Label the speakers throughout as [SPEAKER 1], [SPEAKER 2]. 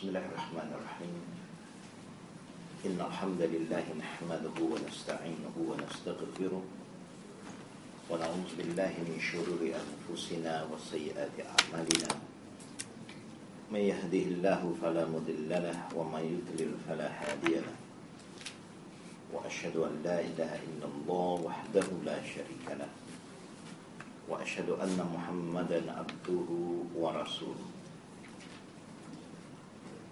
[SPEAKER 1] بسم الله الرحمن الرحيم. إن الحمد لله نحمده ونستعينه ونستغفره ونعوذ بالله من شرور أنفسنا وسيئات أعمالنا. من يهده الله فلا مضل له ومن يضلل فلا هادي له. وأشهد أن لا إله إلا الله وحده لا شريك له. وأشهد أن محمدا عبده ورسوله.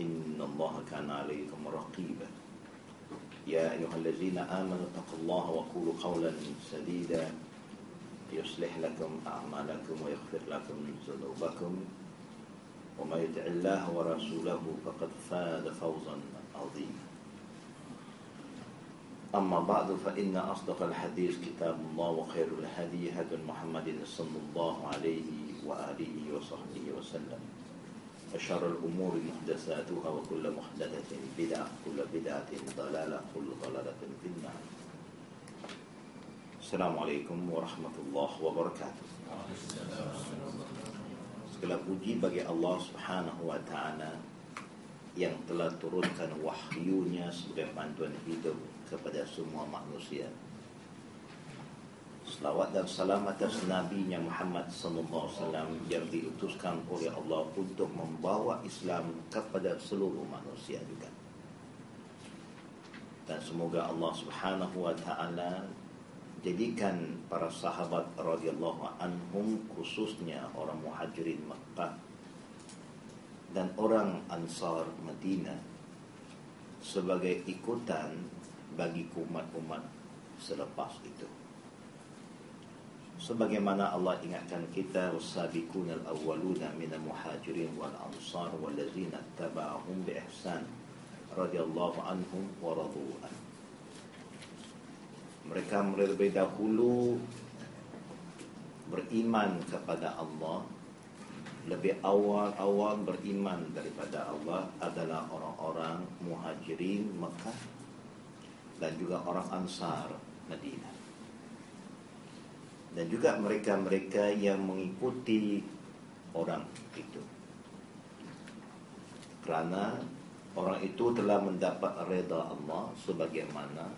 [SPEAKER 1] إن الله كان عليكم رقيبا. يا أيها الذين آمنوا اتقوا الله وقولوا قولا سديدا. يصلح لكم أعمالكم ويغفر لكم ذنوبكم. وما يطع الله ورسوله فقد فاز فوزا عظيما. أما بعد فإن أصدق الحديث كتاب الله وخير الهدي هدي محمد صلى الله عليه وآله وصحبه وسلم. وشر الأمور محدثاتها وكل محدثة بدعة كل بدعة ضلالة كل ضلالة في النار السلام عليكم ورحمة الله وبركاته Segala puji bagi Allah Subhanahu wa taala yang telah turunkan wahyunya sebagai panduan hidup kepada semua manusia. Selawat dan salam atas Nabi Muhammad sallallahu alaihi wasallam yang diutuskan oleh Allah untuk membawa Islam kepada seluruh manusia juga. Dan semoga Allah Subhanahu wa taala jadikan para sahabat radhiyallahu anhum khususnya orang Muhajirin Makkah dan orang Ansar Madinah sebagai ikutan bagi umat-umat selepas itu. Sebagaimana Allah ingatkan kita wasabiqun al-awwaluna min al-muhajirin wal ansar wal ladzina tabauhum bi ihsan radhiyallahu anhum wa radu an. Mereka terlebih dahulu beriman kepada Allah lebih awal-awal beriman daripada Allah adalah orang-orang muhajirin Mekah dan juga orang Ansar Madinah. Dan juga mereka-mereka yang mengikuti orang itu. Kerana orang itu telah mendapat reda Allah sebagaimana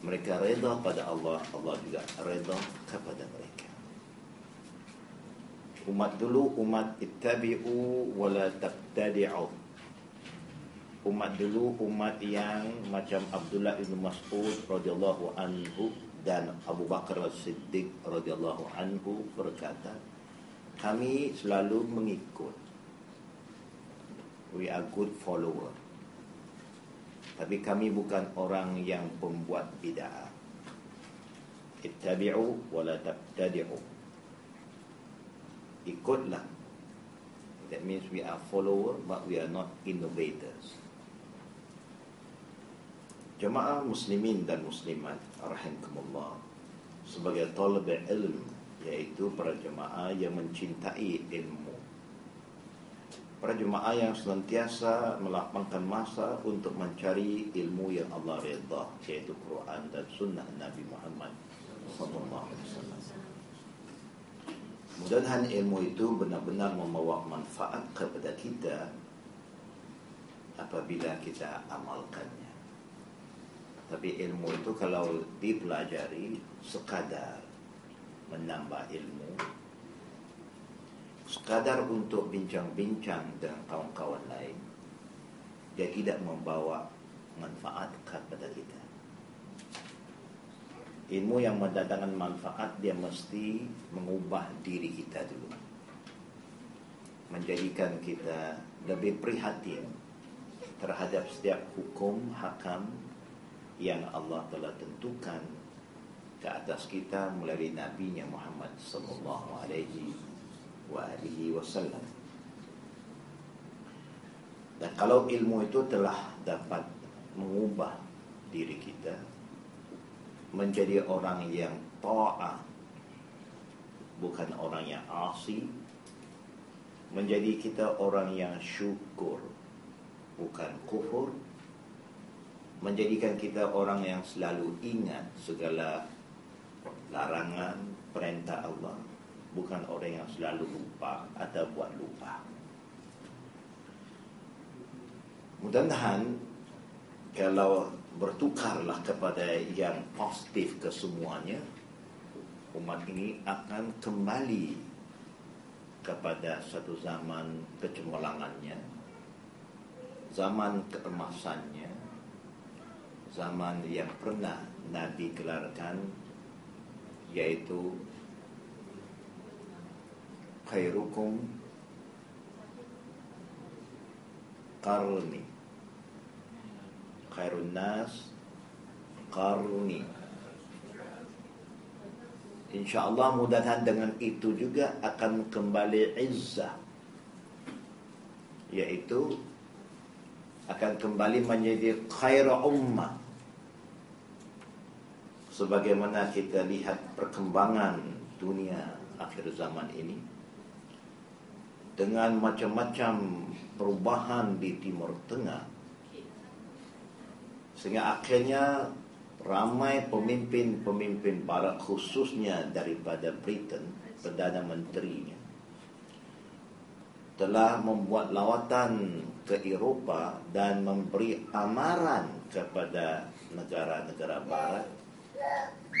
[SPEAKER 1] mereka reda pada Allah, Allah juga reda kepada mereka. Umat dulu umat ittabi'u wala tabtadi'u. Umat dulu umat yang macam Abdullah bin Mas'ud radhiyallahu anhu dan Abu Bakar As-Siddiq radhiyallahu anhu berkata, kami selalu mengikut. We are good follower. Tapi kami bukan orang yang pembuat bid'ah. Ittabi'u wa la tabtadi'u. Ikutlah. That means we are follower but we are not innovators. Jemaah muslimin dan muslimat rahimakumullah sebagai talib ilm iaitu para jemaah yang mencintai ilmu. Para jemaah yang senantiasa melapangkan masa untuk mencari ilmu yang Allah redha iaitu Quran dan sunnah Nabi Muhammad sallallahu alaihi wasallam. Mudah-mudahan ilmu itu benar-benar membawa manfaat kepada kita apabila kita amalkannya. Tapi ilmu itu kalau dipelajari sekadar menambah ilmu sekadar untuk bincang-bincang dengan kawan-kawan lain dia tidak membawa manfaat kepada kita. Ilmu yang mendatangkan manfaat dia mesti mengubah diri kita dulu. Menjadikan kita lebih prihatin terhadap setiap hukum hakam yang Allah telah tentukan ke atas kita melalui Nabi Muhammad sallallahu alaihi wasallam. Dan kalau ilmu itu telah dapat mengubah diri kita menjadi orang yang taat bukan orang yang asi menjadi kita orang yang syukur bukan kufur menjadikan kita orang yang selalu ingat segala larangan perintah Allah. Bukan orang yang selalu lupa atau buat lupa. Mudah-mudahan kalau bertukarlah kepada yang positif kesemuanya umat ini akan kembali kepada satu zaman kecemerlangannya zaman keemasannya zaman yang pernah Nabi gelarkan yaitu khairukum qarni khairun nas qarni InsyaAllah mudah-mudahan dengan itu juga akan kembali izzah Iaitu Akan kembali menjadi khaira ummah Sebagaimana kita lihat perkembangan dunia akhir zaman ini Dengan macam-macam perubahan di Timur Tengah Sehingga akhirnya ramai pemimpin-pemimpin barat khususnya daripada Britain, Perdana Menterinya telah membuat lawatan ke Eropah dan memberi amaran kepada negara-negara barat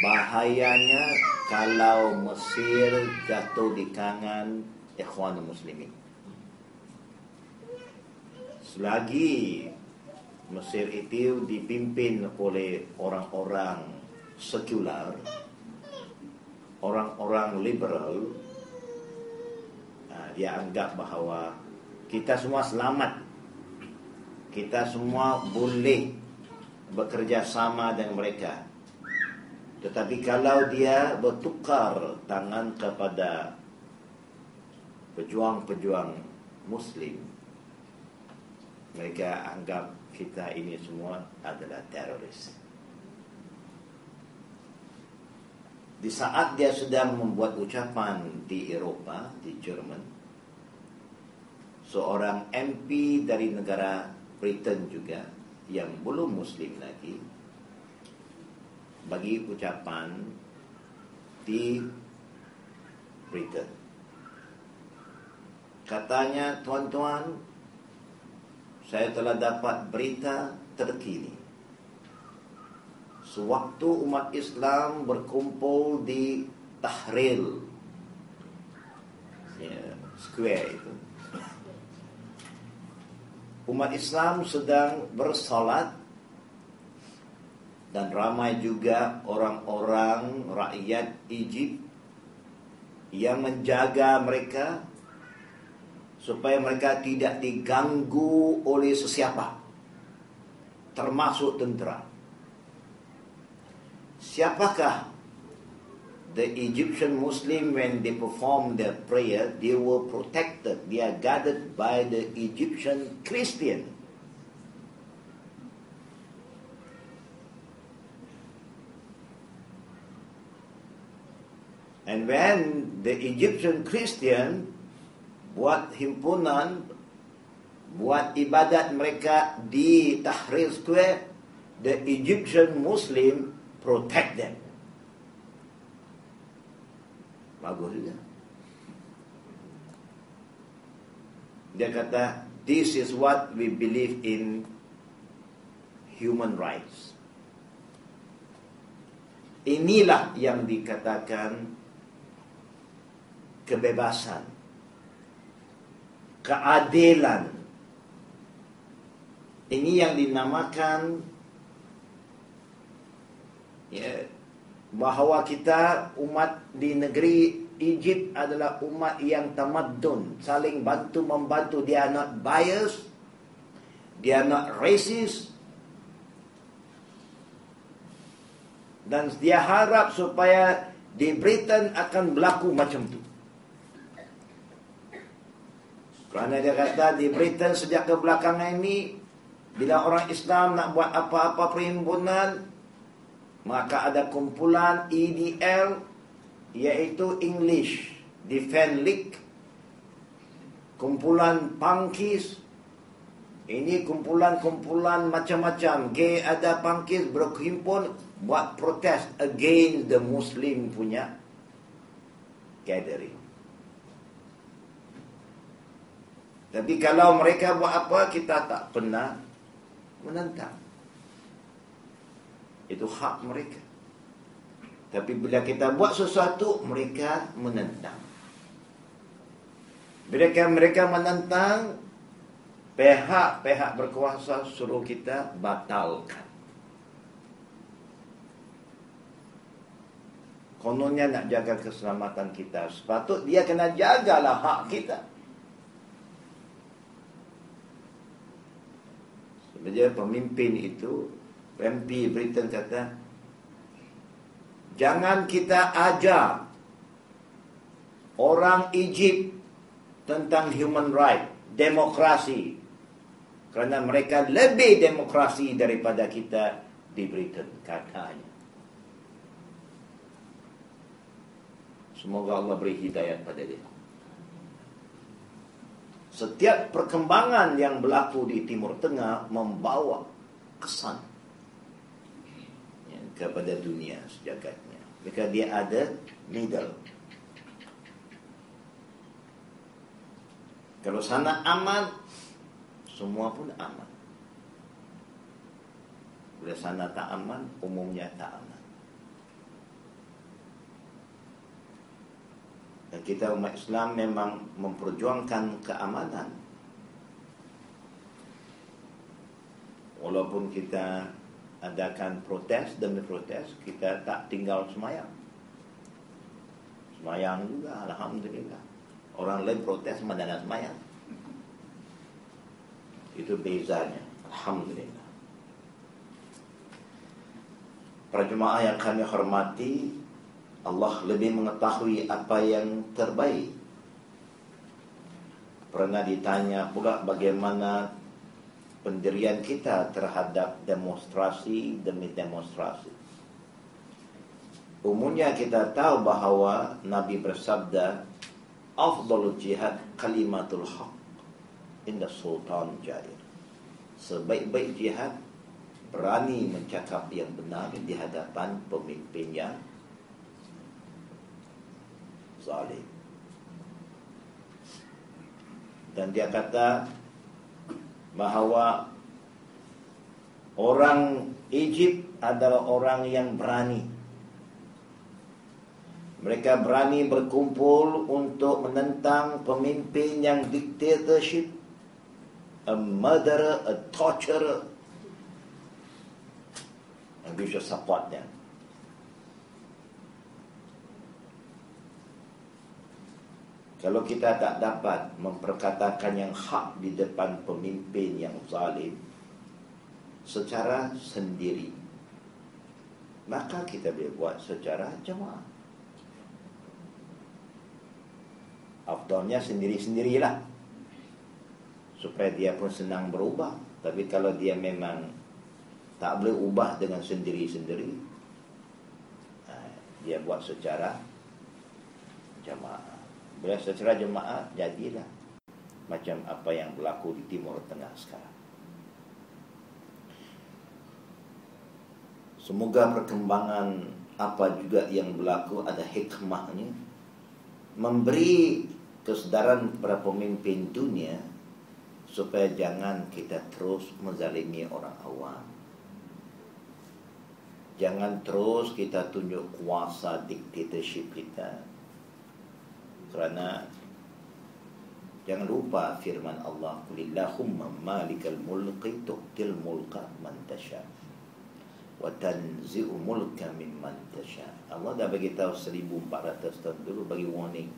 [SPEAKER 1] bahayanya kalau Mesir jatuh di tangan ikhwan muslimin selagi Mesir itu dipimpin oleh orang-orang sekular, orang-orang liberal. Ha, dia anggap bahawa kita semua selamat, kita semua boleh bekerja sama dengan mereka. Tetapi kalau dia bertukar tangan kepada pejuang-pejuang Muslim, mereka anggap kita ini semua adalah teroris. Di saat dia sedang membuat ucapan di Eropah, di Jerman, seorang MP dari negara Britain juga yang belum Muslim lagi bagi ucapan di Britain. Katanya, tuan-tuan, saya telah dapat berita terkini. Sewaktu umat Islam berkumpul di Tahrir ya, Square itu Umat Islam sedang bersolat Dan ramai juga orang-orang rakyat Egypt Yang menjaga mereka supaya mereka tidak diganggu oleh sesiapa. Termasuk tentera. Siapakah the Egyptian Muslim when they perform their prayer they were protected they are guarded by the Egyptian Christian and when the Egyptian Christian buat himpunan buat ibadat mereka di Tahrir Square the Egyptian Muslim protect them. Bagus juga. Dia kata this is what we believe in human rights. Inilah yang dikatakan kebebasan keadilan. Ini yang dinamakan ya, bahawa kita umat di negeri Egypt adalah umat yang tamadun, saling bantu membantu. Dia not bias, dia not racist, dan dia harap supaya di Britain akan berlaku macam tu. Kerana dia kata di Britain sejak kebelakangan ini bila orang Islam nak buat apa-apa perhimpunan maka ada kumpulan EDL iaitu English Defence League. Kumpulan Punkis ini kumpulan-kumpulan macam-macam. Gay ada Punkis berhimpun buat protes against the Muslim punya gathering tapi kalau mereka buat apa kita tak pernah menentang. Itu hak mereka. Tapi bila kita buat sesuatu, mereka menentang. Bila mereka menentang, pihak-pihak berkuasa suruh kita batalkan. Kononnya nak jaga keselamatan kita. Sepatut dia kena jagalah hak kita. Sebenarnya pemimpin itu MP Britain kata Jangan kita ajar Orang Egypt Tentang human right Demokrasi Kerana mereka lebih demokrasi Daripada kita di Britain Katanya. Semoga Allah beri hidayat pada dia setiap perkembangan yang berlaku di Timur Tengah membawa kesan ya, kepada dunia sejagatnya. Maka dia ada middle. Kalau sana aman, semua pun aman. Bila sana tak aman, umumnya tak aman. Dan kita umat Islam memang memperjuangkan keamanan. Walaupun kita adakan protes demi protes, kita tak tinggal semayang. Semayang juga, Alhamdulillah. Orang lain protes, mana semayang. Itu bezanya. Alhamdulillah. Para jemaah yang kami hormati, Allah lebih mengetahui apa yang terbaik. Pernah ditanya pula bagaimana pendirian kita terhadap demonstrasi demi demonstrasi. Umumnya kita tahu bahawa Nabi bersabda, Afdalul jihad kalimatul haq inda sultan jair. Sebaik-baik jihad berani mencakap yang benar di hadapan pemimpin yang zalim. Dan dia kata bahawa orang Egypt adalah orang yang berani. Mereka berani berkumpul untuk menentang pemimpin yang dictatorship, a murderer, a torturer. And we should support them. Kalau kita tak dapat memperkatakan yang hak di depan pemimpin yang zalim secara sendiri, maka kita boleh buat secara jemaah. Afdolnya sendiri-sendirilah supaya dia pun senang berubah. Tapi kalau dia memang tak boleh ubah dengan sendiri-sendiri, eh, dia buat secara jemaah. Bila secara jemaah jadilah macam apa yang berlaku di Timur Tengah sekarang. Semoga perkembangan apa juga yang berlaku ada hikmahnya memberi kesedaran kepada pemimpin dunia supaya jangan kita terus menzalimi orang awam. Jangan terus kita tunjuk kuasa dictatorship kita kerana jangan lupa firman Allah kulillahumma malikal mulki tu'til mulka man tasha wa tanzi'u mulka mimman tasha. Allah dah bagi tahu 1400 tahun dulu bagi warning.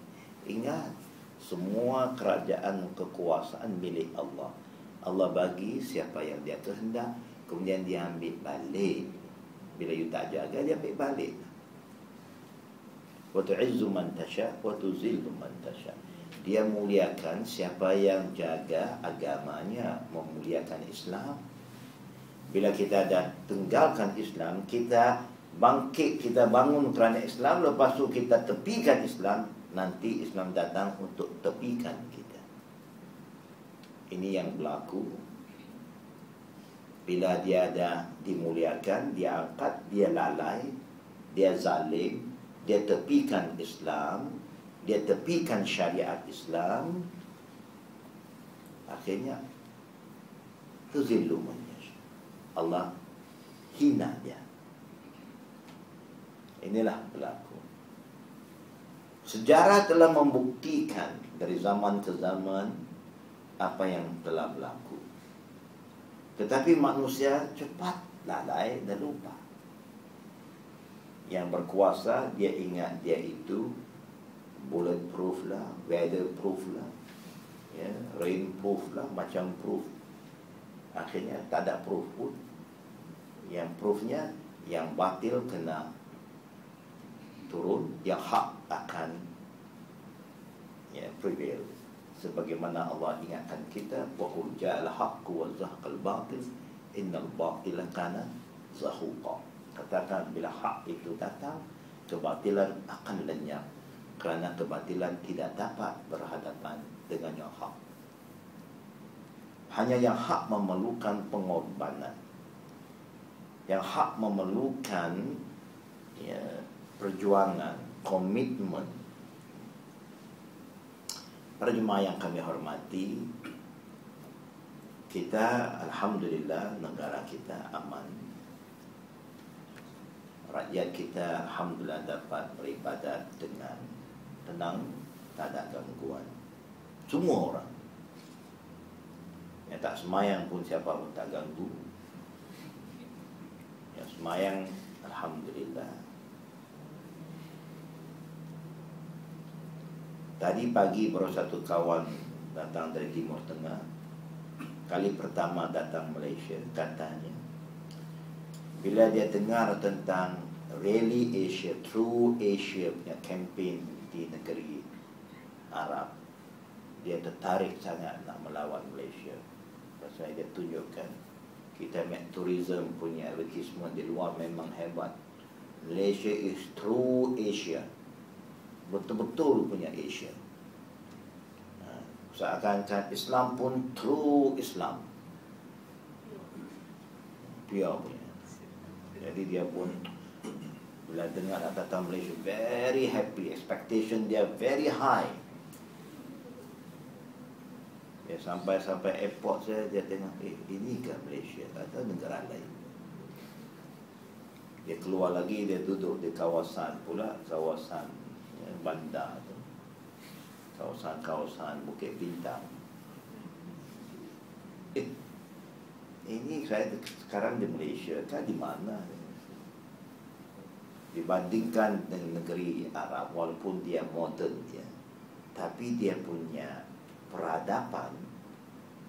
[SPEAKER 1] Ingat semua kerajaan kekuasaan milik Allah. Allah bagi siapa yang dia kehendak kemudian dia ambil balik. Bila you tak jaga dia ambil balik wa tu'izzu man tasha wa tuzillu man tasha. Dia muliakan siapa yang jaga agamanya memuliakan Islam. Bila kita dah tinggalkan Islam kita bangkit kita bangun kerana Islam lepas tu kita tepikan Islam nanti Islam datang untuk tepikan kita. Ini yang berlaku. Bila dia dah dimuliakan dia angkat dia lalai dia zalim dia tepikan Islam dia tepikan syariat Islam. Akhirnya tuzillu man Allah hina dia. Inilah berlaku. Sejarah telah membuktikan dari zaman ke zaman apa yang telah berlaku. Tetapi manusia cepat lalai dan lupa yang berkuasa dia ingat dia itu bulletproof lah, weatherproof lah, ya, rainproof lah, macam proof. Akhirnya tak ada proof pun. Yang proofnya yang batil kena turun, yang hak akan ya, prevail. Sebagaimana Allah ingatkan kita, وَقُلْ جَاءَ الْحَقُّ وَزَهْقَ الْبَاطِلِ إِنَّ الْبَاطِلَ كَانَ زَهُوقًا Katakan bila hak itu datang, kebatilan akan lenyap kerana kebatilan tidak dapat berhadapan dengan yang hak. Hanya yang hak memerlukan pengorbanan. Yang hak memerlukan ya, perjuangan, komitmen. Para jemaah yang kami hormati, kita Alhamdulillah negara kita aman. Rakyat kita Alhamdulillah dapat beribadat dengan tenang, tak ada gangguan. Semua orang. Yang tak semayang pun siapa pun tak ganggu. Yang semayang, Alhamdulillah. Tadi pagi baru satu kawan datang dari Timur Tengah. Kali pertama datang Malaysia, katanya. Bila dia dengar tentang Really Asia, True Asia punya campaign di negeri Arab. Dia tertarik sangat nak melawan Malaysia. Pasal dia tunjukkan kita met tourism punya advertisement di luar memang hebat. Malaysia is true Asia. Betul-betul punya Asia. Ha, seakan-akan Islam pun true Islam. Pure punya. Jadi dia pun bila dengar nak datang Malaysia Very happy. Expectation dia very high. Ya sampai-sampai airport saya Dia tengok Eh ini ke Malaysia? Atau negara lain. Dia keluar lagi Dia duduk di kawasan pula Kawasan ya, bandar tu. Kawasan-kawasan Bukit Bintang. Eh ini saya sekarang di Malaysia kan di mana dibandingkan dengan negeri Arab walaupun dia moden dia tapi dia punya peradaban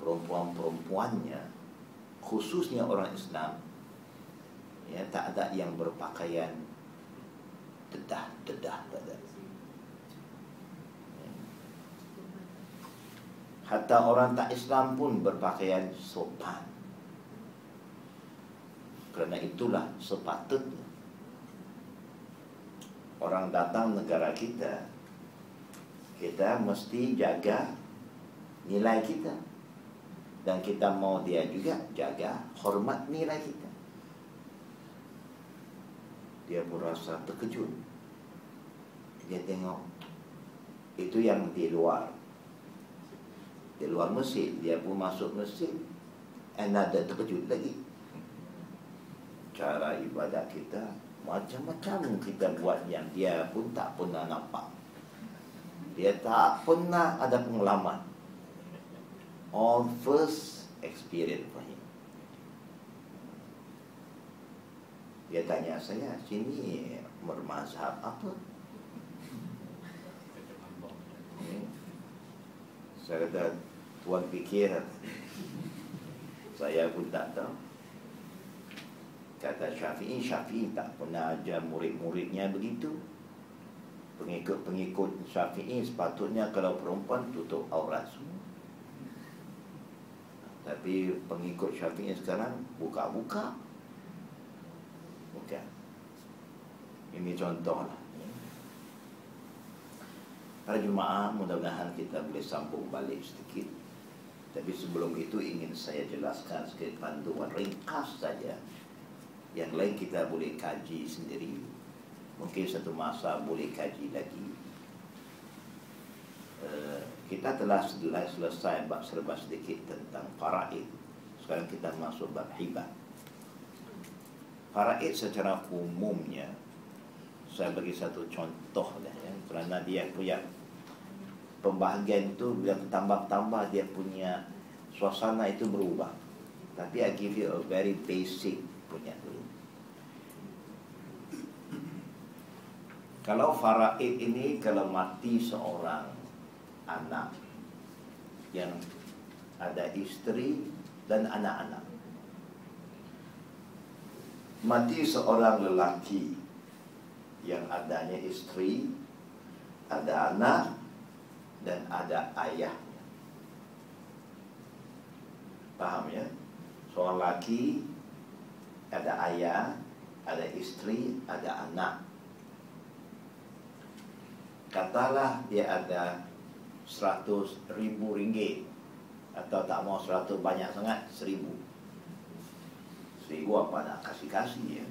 [SPEAKER 1] perempuan-perempuannya khususnya orang Islam ya tak ada yang berpakaian dedah-dedah tak ada ya. Hatta orang tak Islam pun berpakaian sopan Kerana itulah sepatutnya orang datang negara kita kita mesti jaga nilai kita. Dan kita mau dia juga jaga hormat nilai kita. Dia pun rasa terkejut. Dia tengok itu yang di luar. Di luar masjid dia pun masuk masjid and ada terkejut lagi. Cara ibadah kita macam-macam kita buat yang dia pun tak pernah nampak. Dia tak pernah ada pengalaman. All first experience for him. Dia tanya saya Sini bermazhab apa? Saya kata Tuan fikir. Saya pun tak tahu Kata Syafi'i, Syafi'i tak pernah ajar murid-muridnya begitu. pengikut-pengikut Syafi'i sepatutnya kalau perempuan tutup aurat semua. Tapi pengikut Syafi'i sekarang buka-buka. Bukan. Ini contoh lah. Para Jumaat mudah-mudahan kita boleh sambung balik sedikit. Tapi sebelum itu ingin saya jelaskan sedikit panduan ringkas saja. Yang lain kita boleh kaji sendiri. Mungkin satu masa boleh kaji lagi. Uh, kita telah selesai bab serba sedikit tentang faraid. Sekarang kita masuk bab hibah. Faraid secara umumnya saya bagi satu contoh dah ya kerana dia punya pembahagian itu bila tambah-tambah dia punya suasana itu berubah. Tapi I give you a very basic punya dulu. Kalau faraid ini kalau mati seorang anak yang ada istri dan anak-anak. Mati seorang lelaki yang adanya istri, ada anak dan ada ayahnya. Paham ya? Seorang laki ada ayah, ada istri, ada anak. Katalah dia ada seratus ribu ringgit Atau tak mau seratus banyak sangat Seribu. Seribu apa nak kasih-kasih ya?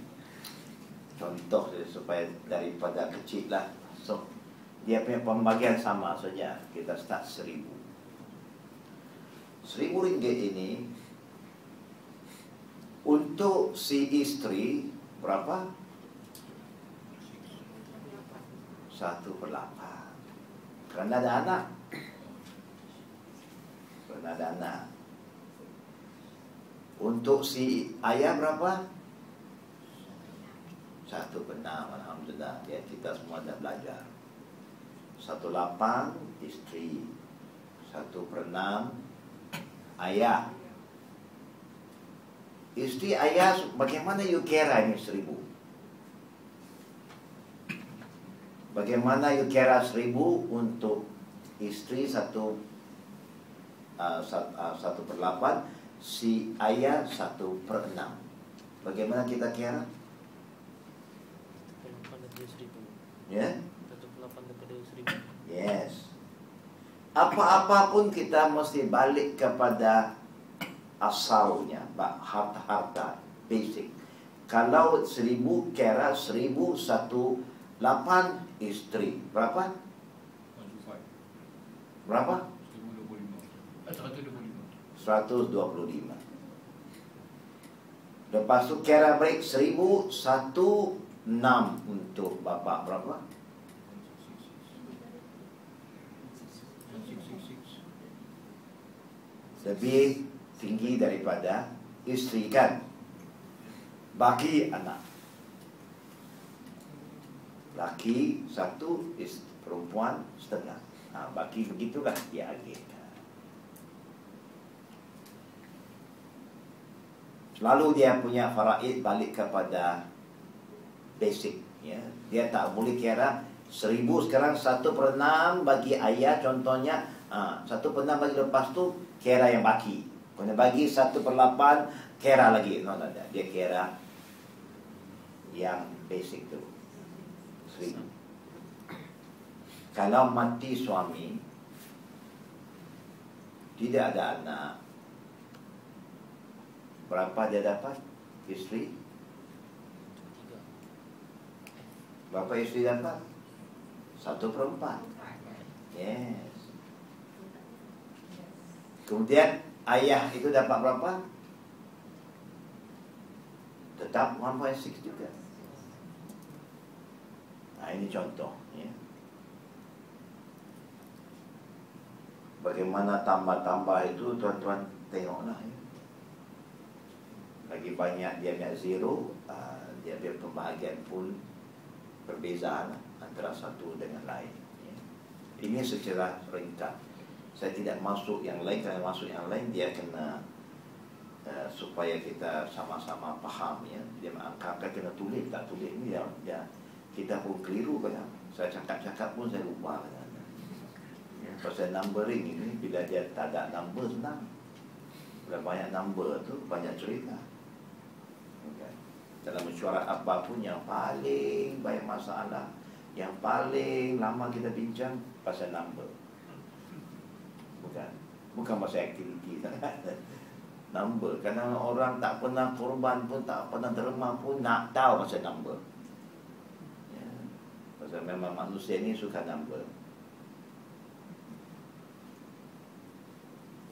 [SPEAKER 1] Contoh supaya daripada kecil lah. So dia punya pembagian sama saja. Kita start seribu. Seribu ringgit ini untuk si istri berapa? Satu per lapan kerana ada anak. Kerana ada anak. Untuk si ayah berapa? Satu enam Alhamdulillah. Ya, Kita semua dah belajar. Satu lapan Isteri Satu per enam Ayah Isteri ayah Bagaimana you kira ini seribu Bagaimana you kira seribu Untuk isteri satu uh, uh, Satu per lapan Si ayah satu per enam Bagaimana kita kira? Ya. Yes. Apa-apa pun kita mesti balik kepada asalnya, harta-harta basic. Kalau seribu kira seribu satu lapan istri. Berapa? Berapa? 125 Lepas tu kira break seribu satu enam untuk bapa berapa? Lebih tinggi daripada isteri kan Bagi anak Laki satu Perempuan setengah ha, Bagi begitulah dia agihkan Lalu dia punya faraid balik kepada basic ya. Dia tak boleh kira seribu sekarang satu per enam bagi ayah contohnya ha, satu per enam bagi lepas tu kira yang baki. Kena bagi satu per lapan kira lagi. No, no, no. Dia kira yang basic tu. Seribu. Kalau mati suami tidak ada anak berapa dia dapat isteri Berapa isteri dapat? Satu perempat Yes Kemudian ayah itu dapat berapa? Tetap 1.6 juga Nah ini contoh ya. Bagaimana tambah-tambah itu tuan-tuan tengoklah ya. Lagi banyak dia punya zero uh, Dia punya pembahagian pun perbezaan antara satu dengan lain. Ya. Ini secara ringkas. Saya tidak masuk yang lain, kalau masuk yang lain dia kena uh, supaya kita sama-sama faham ya. Dia angka kena tulis, tak tulis ini ya, ya kita pun keliru kan. Saya cakap-cakap pun saya lupa kan. Ya, pasal numbering ini bila dia tak ada number senang. Bila banyak number tu banyak cerita. Dalam mesyuarat apapun yang paling banyak masalah, yang paling lama kita bincang pasal number. Bukan. Bukan pasal aktiviti number. Kerana orang tak pernah korban pun, tak pernah terima pun nak tahu pasal number. Pasal memang manusia ni suka number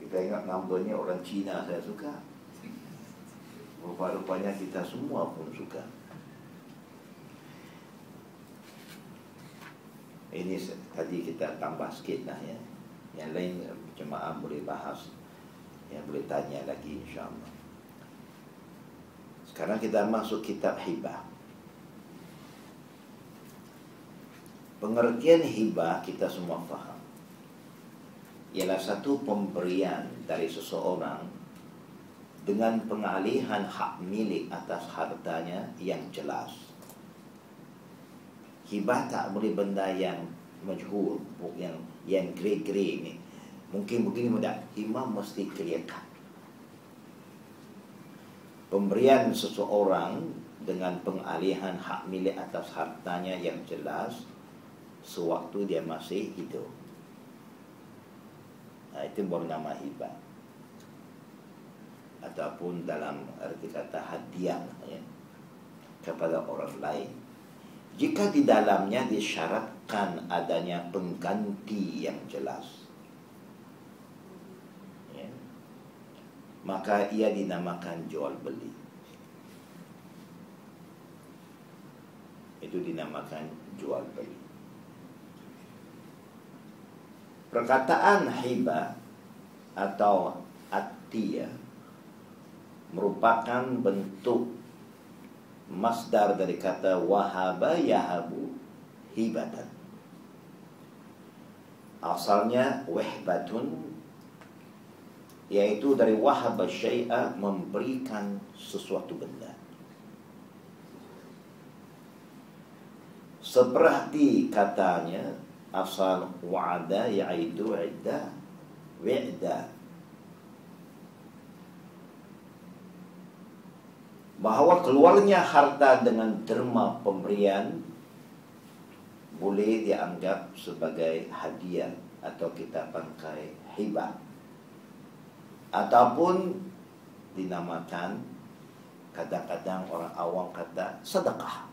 [SPEAKER 1] Kita ingat number ni orang Cina saya suka Rupa-rupanya kita semua pun suka Ini tadi kita tambah sikit lah ya Yang lain jemaah boleh bahas. Yang boleh tanya lagi insyaAllah. Sekarang kita masuk kitab hibah. Pengertian hibah kita semua faham. Ialah satu pemberian dari seseorang Dengan pengalihan hak milik atas hartanya yang jelas. Hibah tak boleh benda yang majhul Yang yang grey-grey ni Mungkin begini mudah Hibah mesti kelihatan Pemberian seseorang dengan pengalihan hak milik atas hartanya yang jelas sewaktu dia masih hidup. Nah, itu baru nama hibah. Ataupun dalam arti kata hadiah ya, kepada orang lain. Jika di dalamnya disyaratkan adanya pengganti yang jelas. Maka ia dinamakan jual beli. Itu dinamakan jual beli. Perkataan hibah atau atiyah merupakan bentuk masdar dari kata wahaba yahabu hibatan. Asalnya wahbatun yaitu dari wahaba syai'a memberikan sesuatu benda. Seperti katanya asal wa'ada ya'idu idda wi'da bahawa keluarnya harta dengan derma pemberian boleh dianggap sebagai hadiah atau kita pakai hibah ataupun dinamakan kadang-kadang orang awam kata sedekah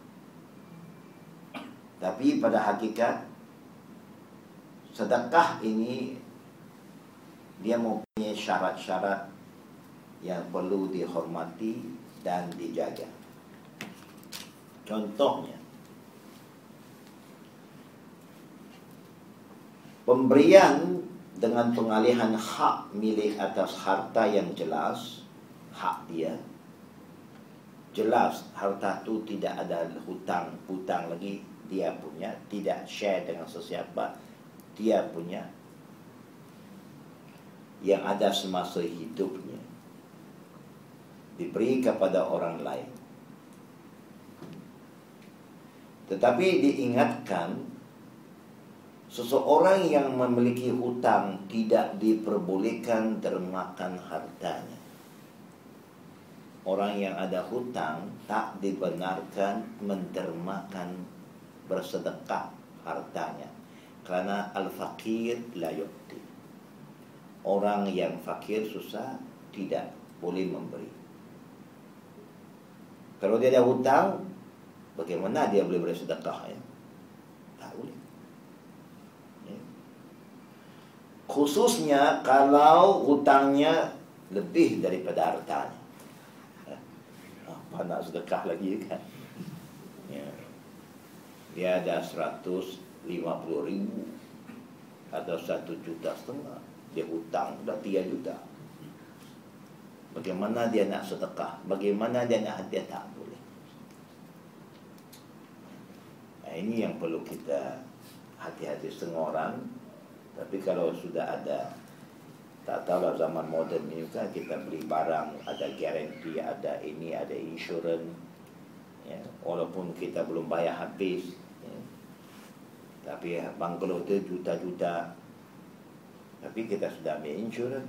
[SPEAKER 1] tapi pada hakikat sedekah ini dia mempunyai syarat-syarat yang perlu dihormati dan dijaga. Contohnya, pemberian dengan pengalihan hak milik atas harta yang jelas, hak dia, jelas harta itu tidak ada hutang-hutang lagi dia punya, tidak share dengan sesiapa, dia punya yang ada semasa hidupnya. Diberi kepada orang lain. Tetapi diingatkan seseorang yang memiliki hutang tidak diperbolehkan termakan hartanya orang yang ada hutang tak dibenarkan mendermakan bersedekah hartanya kerana al-fakir la yu'ti. Orang yang fakir susah tidak boleh memberi. Kalau dia ada hutang, bagaimana dia boleh beri sedekah ya? Tak boleh. Khususnya kalau hutangnya lebih daripada hartanya. Ya. Apa nak sedekah lagi kan? Ya. Dia ada seratus 50 ribu atau satu juta setengah dia hutang dah 3 juta bagaimana dia nak sedekah bagaimana dia nak hadiah tak boleh nah, ini yang perlu kita hati-hati setengah orang tapi kalau sudah ada tak tahu lah zaman moden ni kan kita beli barang ada garanti ada ini ada insurans ya, walaupun kita belum bayar habis Tapi banglo tu juta-juta. Tapi kita sudah ambil insurans.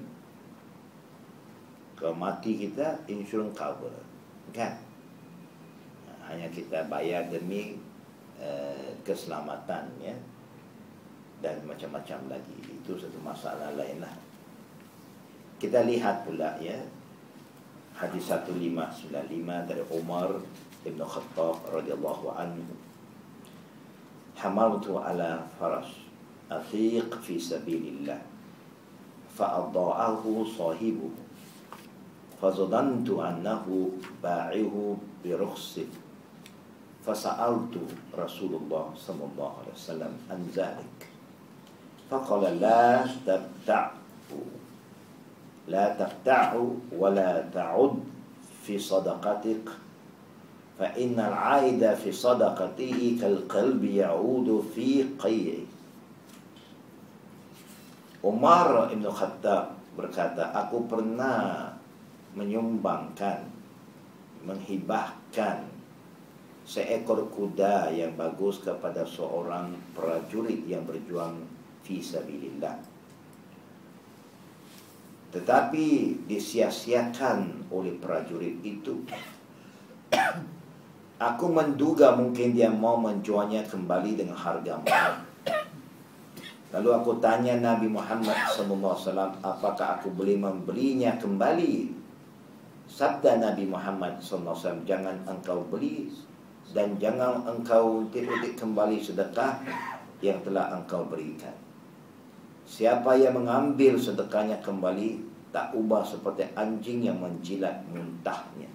[SPEAKER 1] Kalau mati kita, insurans cover. Kan? Hanya kita bayar demi uh, keselamatan ya. Dan macam-macam lagi. Itu satu masalah lain lah. Kita lihat pula ya. Hadis 1595 dari Umar bin Khattab radhiyallahu anhu. Hamaltu ala faras. Afiq fi sabilillah. Fa'adha'ahu sahibuhu. Fazadhantu annahu ba'ihu bi rukhsih fasa'altu Rasulullah sallallahu alaihi wasallam an zalik faqala la tabta'u لا تقطع ولا تعد في صدقتك فإن العائد في صدقته كالقلب يعود في قيعه Umar Ibn Khattab berkata, aku pernah menyumbangkan, menghibahkan seekor kuda yang bagus kepada seorang prajurit yang berjuang fi sabilillah. Tetapi disia-siakan oleh prajurit itu. Aku menduga mungkin dia mau menjualnya kembali dengan harga mahal. Lalu aku tanya Nabi Muhammad SAW Apakah aku boleh membelinya kembali? Sabda Nabi Muhammad SAW Jangan engkau beli Dan jangan engkau titik kembali sedekah Yang telah engkau berikan Siapa yang mengambil sedekahnya kembali Tak ubah seperti anjing yang menjilat muntahnya.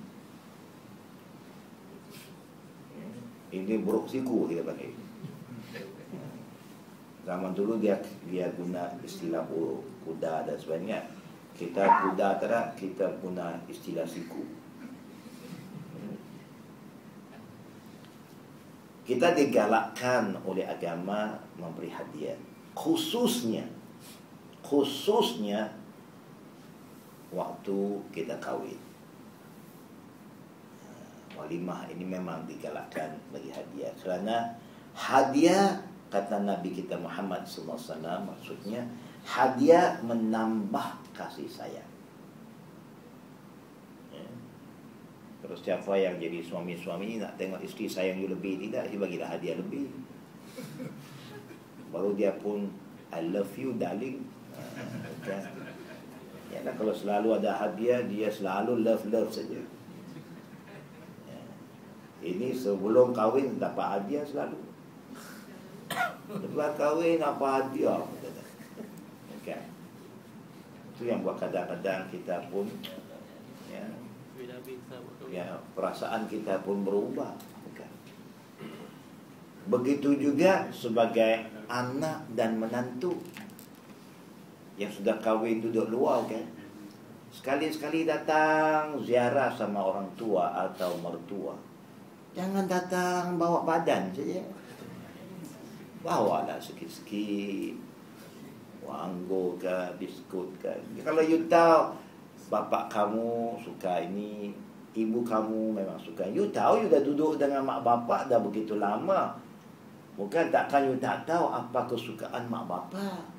[SPEAKER 1] Ini buruk siku kita panggil. Zaman dulu dia dia guna istilah buruk Kuda dan sebagainya. Kita kuda tak kita guna istilah siku. Kita digalakkan oleh agama memberi hadiah. Khususnya khususnya waktu kita kahwin. Walimah ini memang digalakkan bagi hadiah kerana hadiah kata Nabi kita Muhammad SAW maksudnya hadiah menambah kasih sayang. Ya. Terus siapa yang jadi suami-suami nak tengok isteri sayang you lebih tidak, dia bagilah hadiah lebih. Baru dia pun I love you darling Ya, dan kalau selalu ada hadiah dia selalu love love saja. Ya. Ini sebelum kahwin dapat hadiah selalu. Lepas kahwin apa hadiah? Okay. Itu yang buat kadang-kadang kita pun ya, ya, perasaan kita pun berubah. Okay. Begitu juga sebagai anak dan menantu yang sudah kahwin duduk luar kan? Sekali-sekali datang ziarah sama orang tua atau mertua. Jangan datang bawa badan saja. Bawa lah sikit-sikit. Wanggo ke biskut ke. Kalau you tahu bapak kamu suka ini ibu kamu memang suka. You tahu you dah duduk dengan mak bapak dah begitu lama. Bukan takkan you tak tahu apa kesukaan mak bapak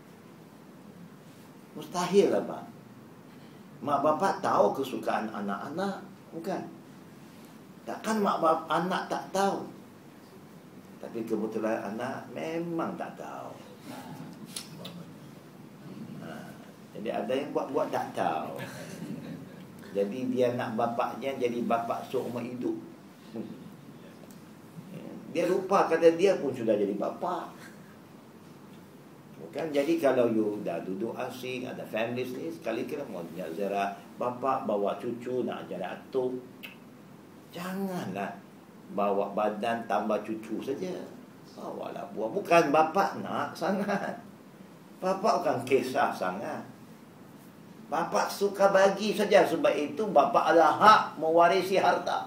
[SPEAKER 1] Mustahil lah Pak. Mak bapak tahu kesukaan anak-anak Bukan? Takkan mak bapak anak tak tahu. Tapi kebetulan anak memang tak tahu. Ha, Jadi ada yang buat-buat tak tahu. Jadi dia nak bapaknya jadi bapak seumur hidup. Dia lupa kata dia pun sudah jadi bapak Kan jadi kalau you dah duduk asing ada family ni sekali kira mau nak ziarah bapa bawa cucu nak jalan atuk. Janganlah bawa badan tambah cucu saja. Bawalah buah bukan bapa nak sangat. Bapa bukan kisah sangat. Bapa suka bagi saja sebab itu bapa ada hak mewarisi harta.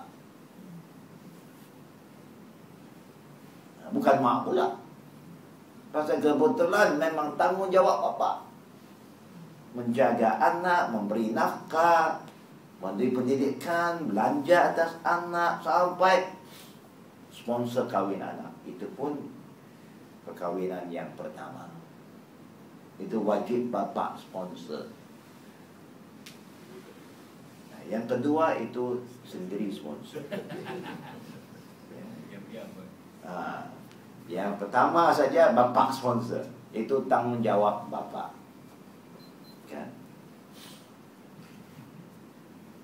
[SPEAKER 1] Bukan mak pula. Pasal kebetulan memang tanggungjawab bapa Menjaga anak, memberi nafkah Memberi pendidikan, belanja atas anak Sampai sponsor kahwin anak Itu pun perkahwinan yang pertama. Itu wajib bapa sponsor. Nah, yang kedua itu sendiri sponsor. Ya. Yang pertama saja bapa sponsor. Itu tanggungjawab bapa. Kan?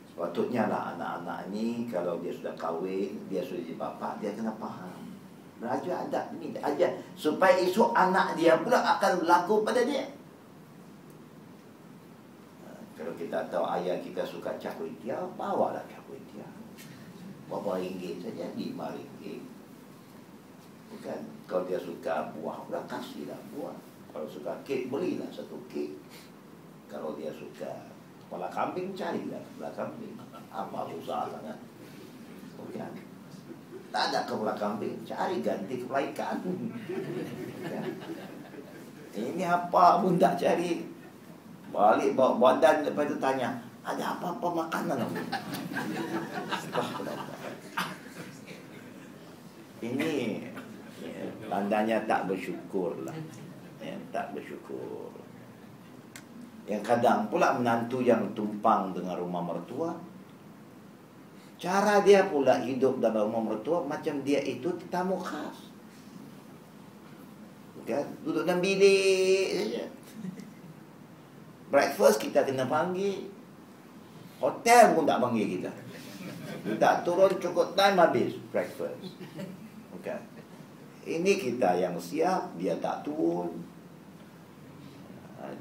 [SPEAKER 1] Sepatutnya lah anak-anak ni kalau dia sudah kahwin, dia sudah jadi bapa, dia kena faham. Raja adat ni aja supaya esok anak dia pula akan berlaku pada dia. Kalau kita tahu ayah kita suka cak kuih tiaw, bawalah cak kuih tiaw. Berapa ringgit saja, lima ringgit. Bukan? Kalau dia suka buah, pula kasihlah buah. Kalau suka kek, belilah satu kek. Kalau dia suka kepala kambing, carilah kepala kambing. Apa susah sangat. Bukan? Tak ada kepala kambing Cari ganti kepala ikan ya. Ini apa pun tak cari Balik bawa badan Lepas itu tanya Ada apa-apa makanan Ini Tandanya tak bersyukur lah ya, Tak bersyukur Yang kadang pula menantu yang tumpang dengan rumah mertua Cara dia pula hidup dalam rumah mertua macam dia itu tetamu khas. Kan? Duduk dalam bilik saja. Breakfast kita kena panggil. Hotel pun tak panggil kita. Tak turun cukup time habis breakfast. Okay. Ini kita yang siap, dia tak turun. Ha,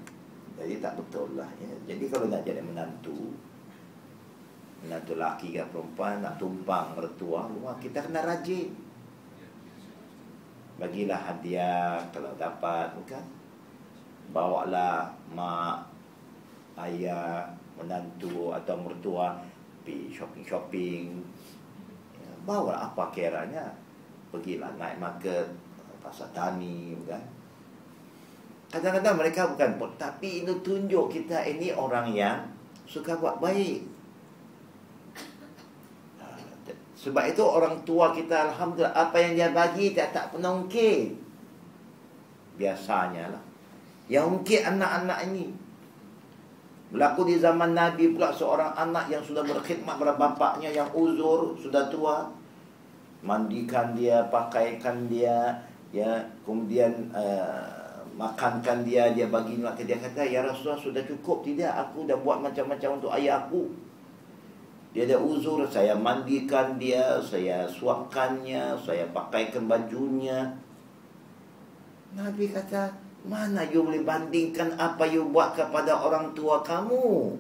[SPEAKER 1] jadi tak betul lah. Ya. Jadi kalau nak jadi menantu, Menantu laki ke perempuan Nak tumpang mertua rumah Kita kena rajin Bagilah hadiah Kalau dapat Bukan Bawalah Mak Ayah Menantu Atau mertua Pergi shopping-shopping ya, Bawalah apa kiranya Pergilah naik market Pasar tani Bukan Kadang-kadang mereka bukan Tapi ini tunjuk kita Ini orang yang Suka buat baik. Sebab itu orang tua kita Alhamdulillah Apa yang dia bagi tak pernah ungkit. Biasanya lah. Yang ungkit anak-anak ini. Berlaku di zaman Nabi pula Seorang anak yang sudah berkhidmat pada bapaknya Yang uzur, sudah tua Mandikan dia, pakaikan dia ya Kemudian uh, Makankan dia, dia bagi Dia kata, ya Rasulullah sudah cukup Tidak, aku dah buat macam-macam untuk ayah aku dia ada uzur, saya mandikan dia, saya suapkannya, saya pakaikan bajunya. Nabi kata, mana you boleh bandingkan apa you buat kepada orang tua kamu?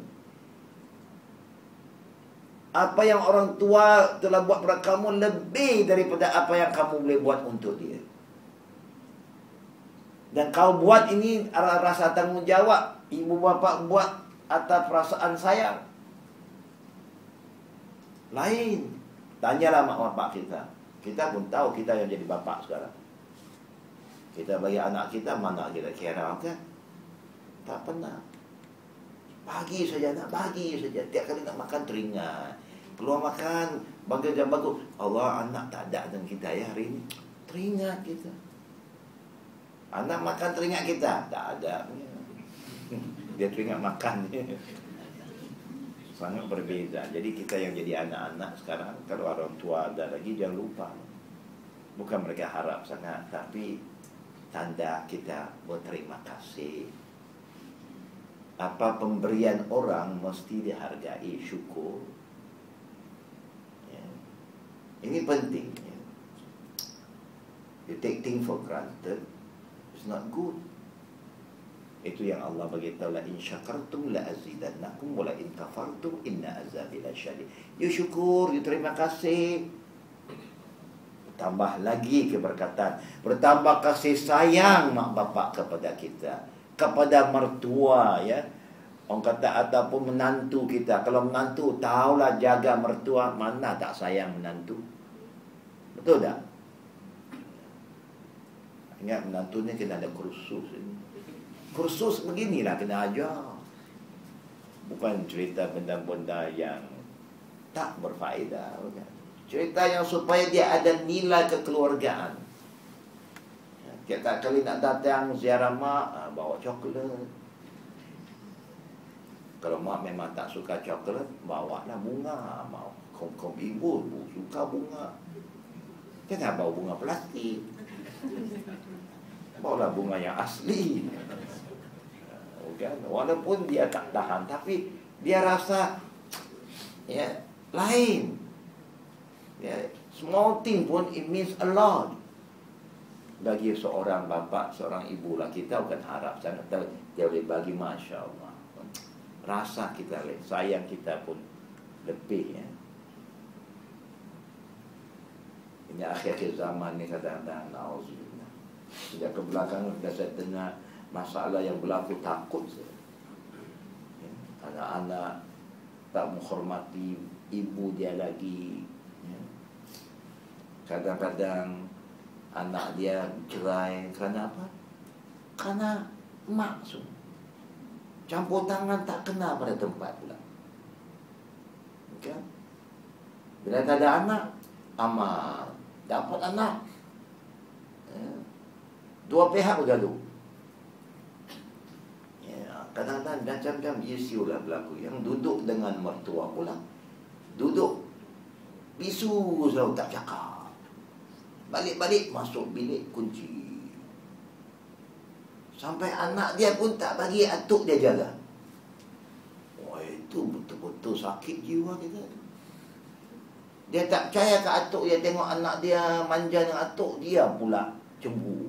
[SPEAKER 1] Apa yang orang tua telah buat kepada kamu lebih daripada apa yang kamu boleh buat untuk dia. Dan kau buat ini rasa tanggungjawab. Ibu bapa buat atas perasaan sayang. Lain. Tanyalah mak bapak kita. Kita pun tahu kita yang jadi bapak sekarang. Kita bagi anak kita mana kita kira kan? Tak pernah. Bagi saja nak bagi saja. Tiap kali nak makan teringat. Keluar makan bagi jam bagus. Allah anak tak ada dengan kita ya hari ini. Teringat kita. Anak makan teringat kita. Tak ada. Dia teringat makan. sangat berbeza. Jadi kita yang jadi anak-anak sekarang kalau orang tua ada lagi jangan lupa. Bukan mereka harap sangat tapi tanda kita berterima kasih. Apa pemberian orang mesti dihargai syukur. Ya. Ini penting. Ya. You take things for granted. It's not good. Itu yang Allah bagi tahu la in syakartum la azidannakum wa la in kafartum inna azabi lasyadid. You syukur, you terima kasih. Tambah lagi keberkatan. Bertambah kasih sayang mak bapak kepada kita. Kepada mertua ya. Orang kata ataupun menantu kita. Kalau menantu tahulah jaga mertua. Mana tak sayang menantu. Betul tak? Ingat menantu ni kena ada kursus. Kursus beginilah kena ajar Bukan cerita benda-benda yang Tak berfaedah bukan? Cerita yang supaya dia ada nilai kekeluargaan Tiap kali nak datang ziarah mak, ah, bawa coklat. Kalau mak memang tak suka coklat, bawa lah bunga. Mau kong-kong ibu, suka bunga. Jangan bawa bunga plastik. Bawalah bunga yang asli. Kan? Walaupun dia tak tahan, tapi dia rasa ya lain. Ya, small thing pun it means a lot. Bagi seorang bapa, seorang ibu lah kita bukan harap sangat dia boleh bagi masya Allah rasa kita sayang kita pun lebih ya. Ini akhir-akhir zaman ni kadang-kadang Nauzubillah Sejak ke belakang Sudah saya dengar Masalah yang berlaku takut saya ya. Anak-anak Tak menghormati Ibu dia lagi ya. Kadang-kadang Anak dia cerai Kerana apa? Kerana Mak semua Campur tangan tak kena pada tempat pula. Okay? Bila tak ada anak, amat dapat anak. Ya. Dua pihak bergaduh. Ya, kadang-kadang macam-macam isu lah berlaku. Yang duduk dengan mertua pula. Duduk. Bisu selalu tak cakap. Balik-balik masuk bilik kunci. Sampai anak dia pun tak bagi atuk dia jaga. Wah itu betul-betul sakit jiwa kita. Dia tak percaya ke atuk dia tengok anak dia manja dengan atuk dia pula cemburu.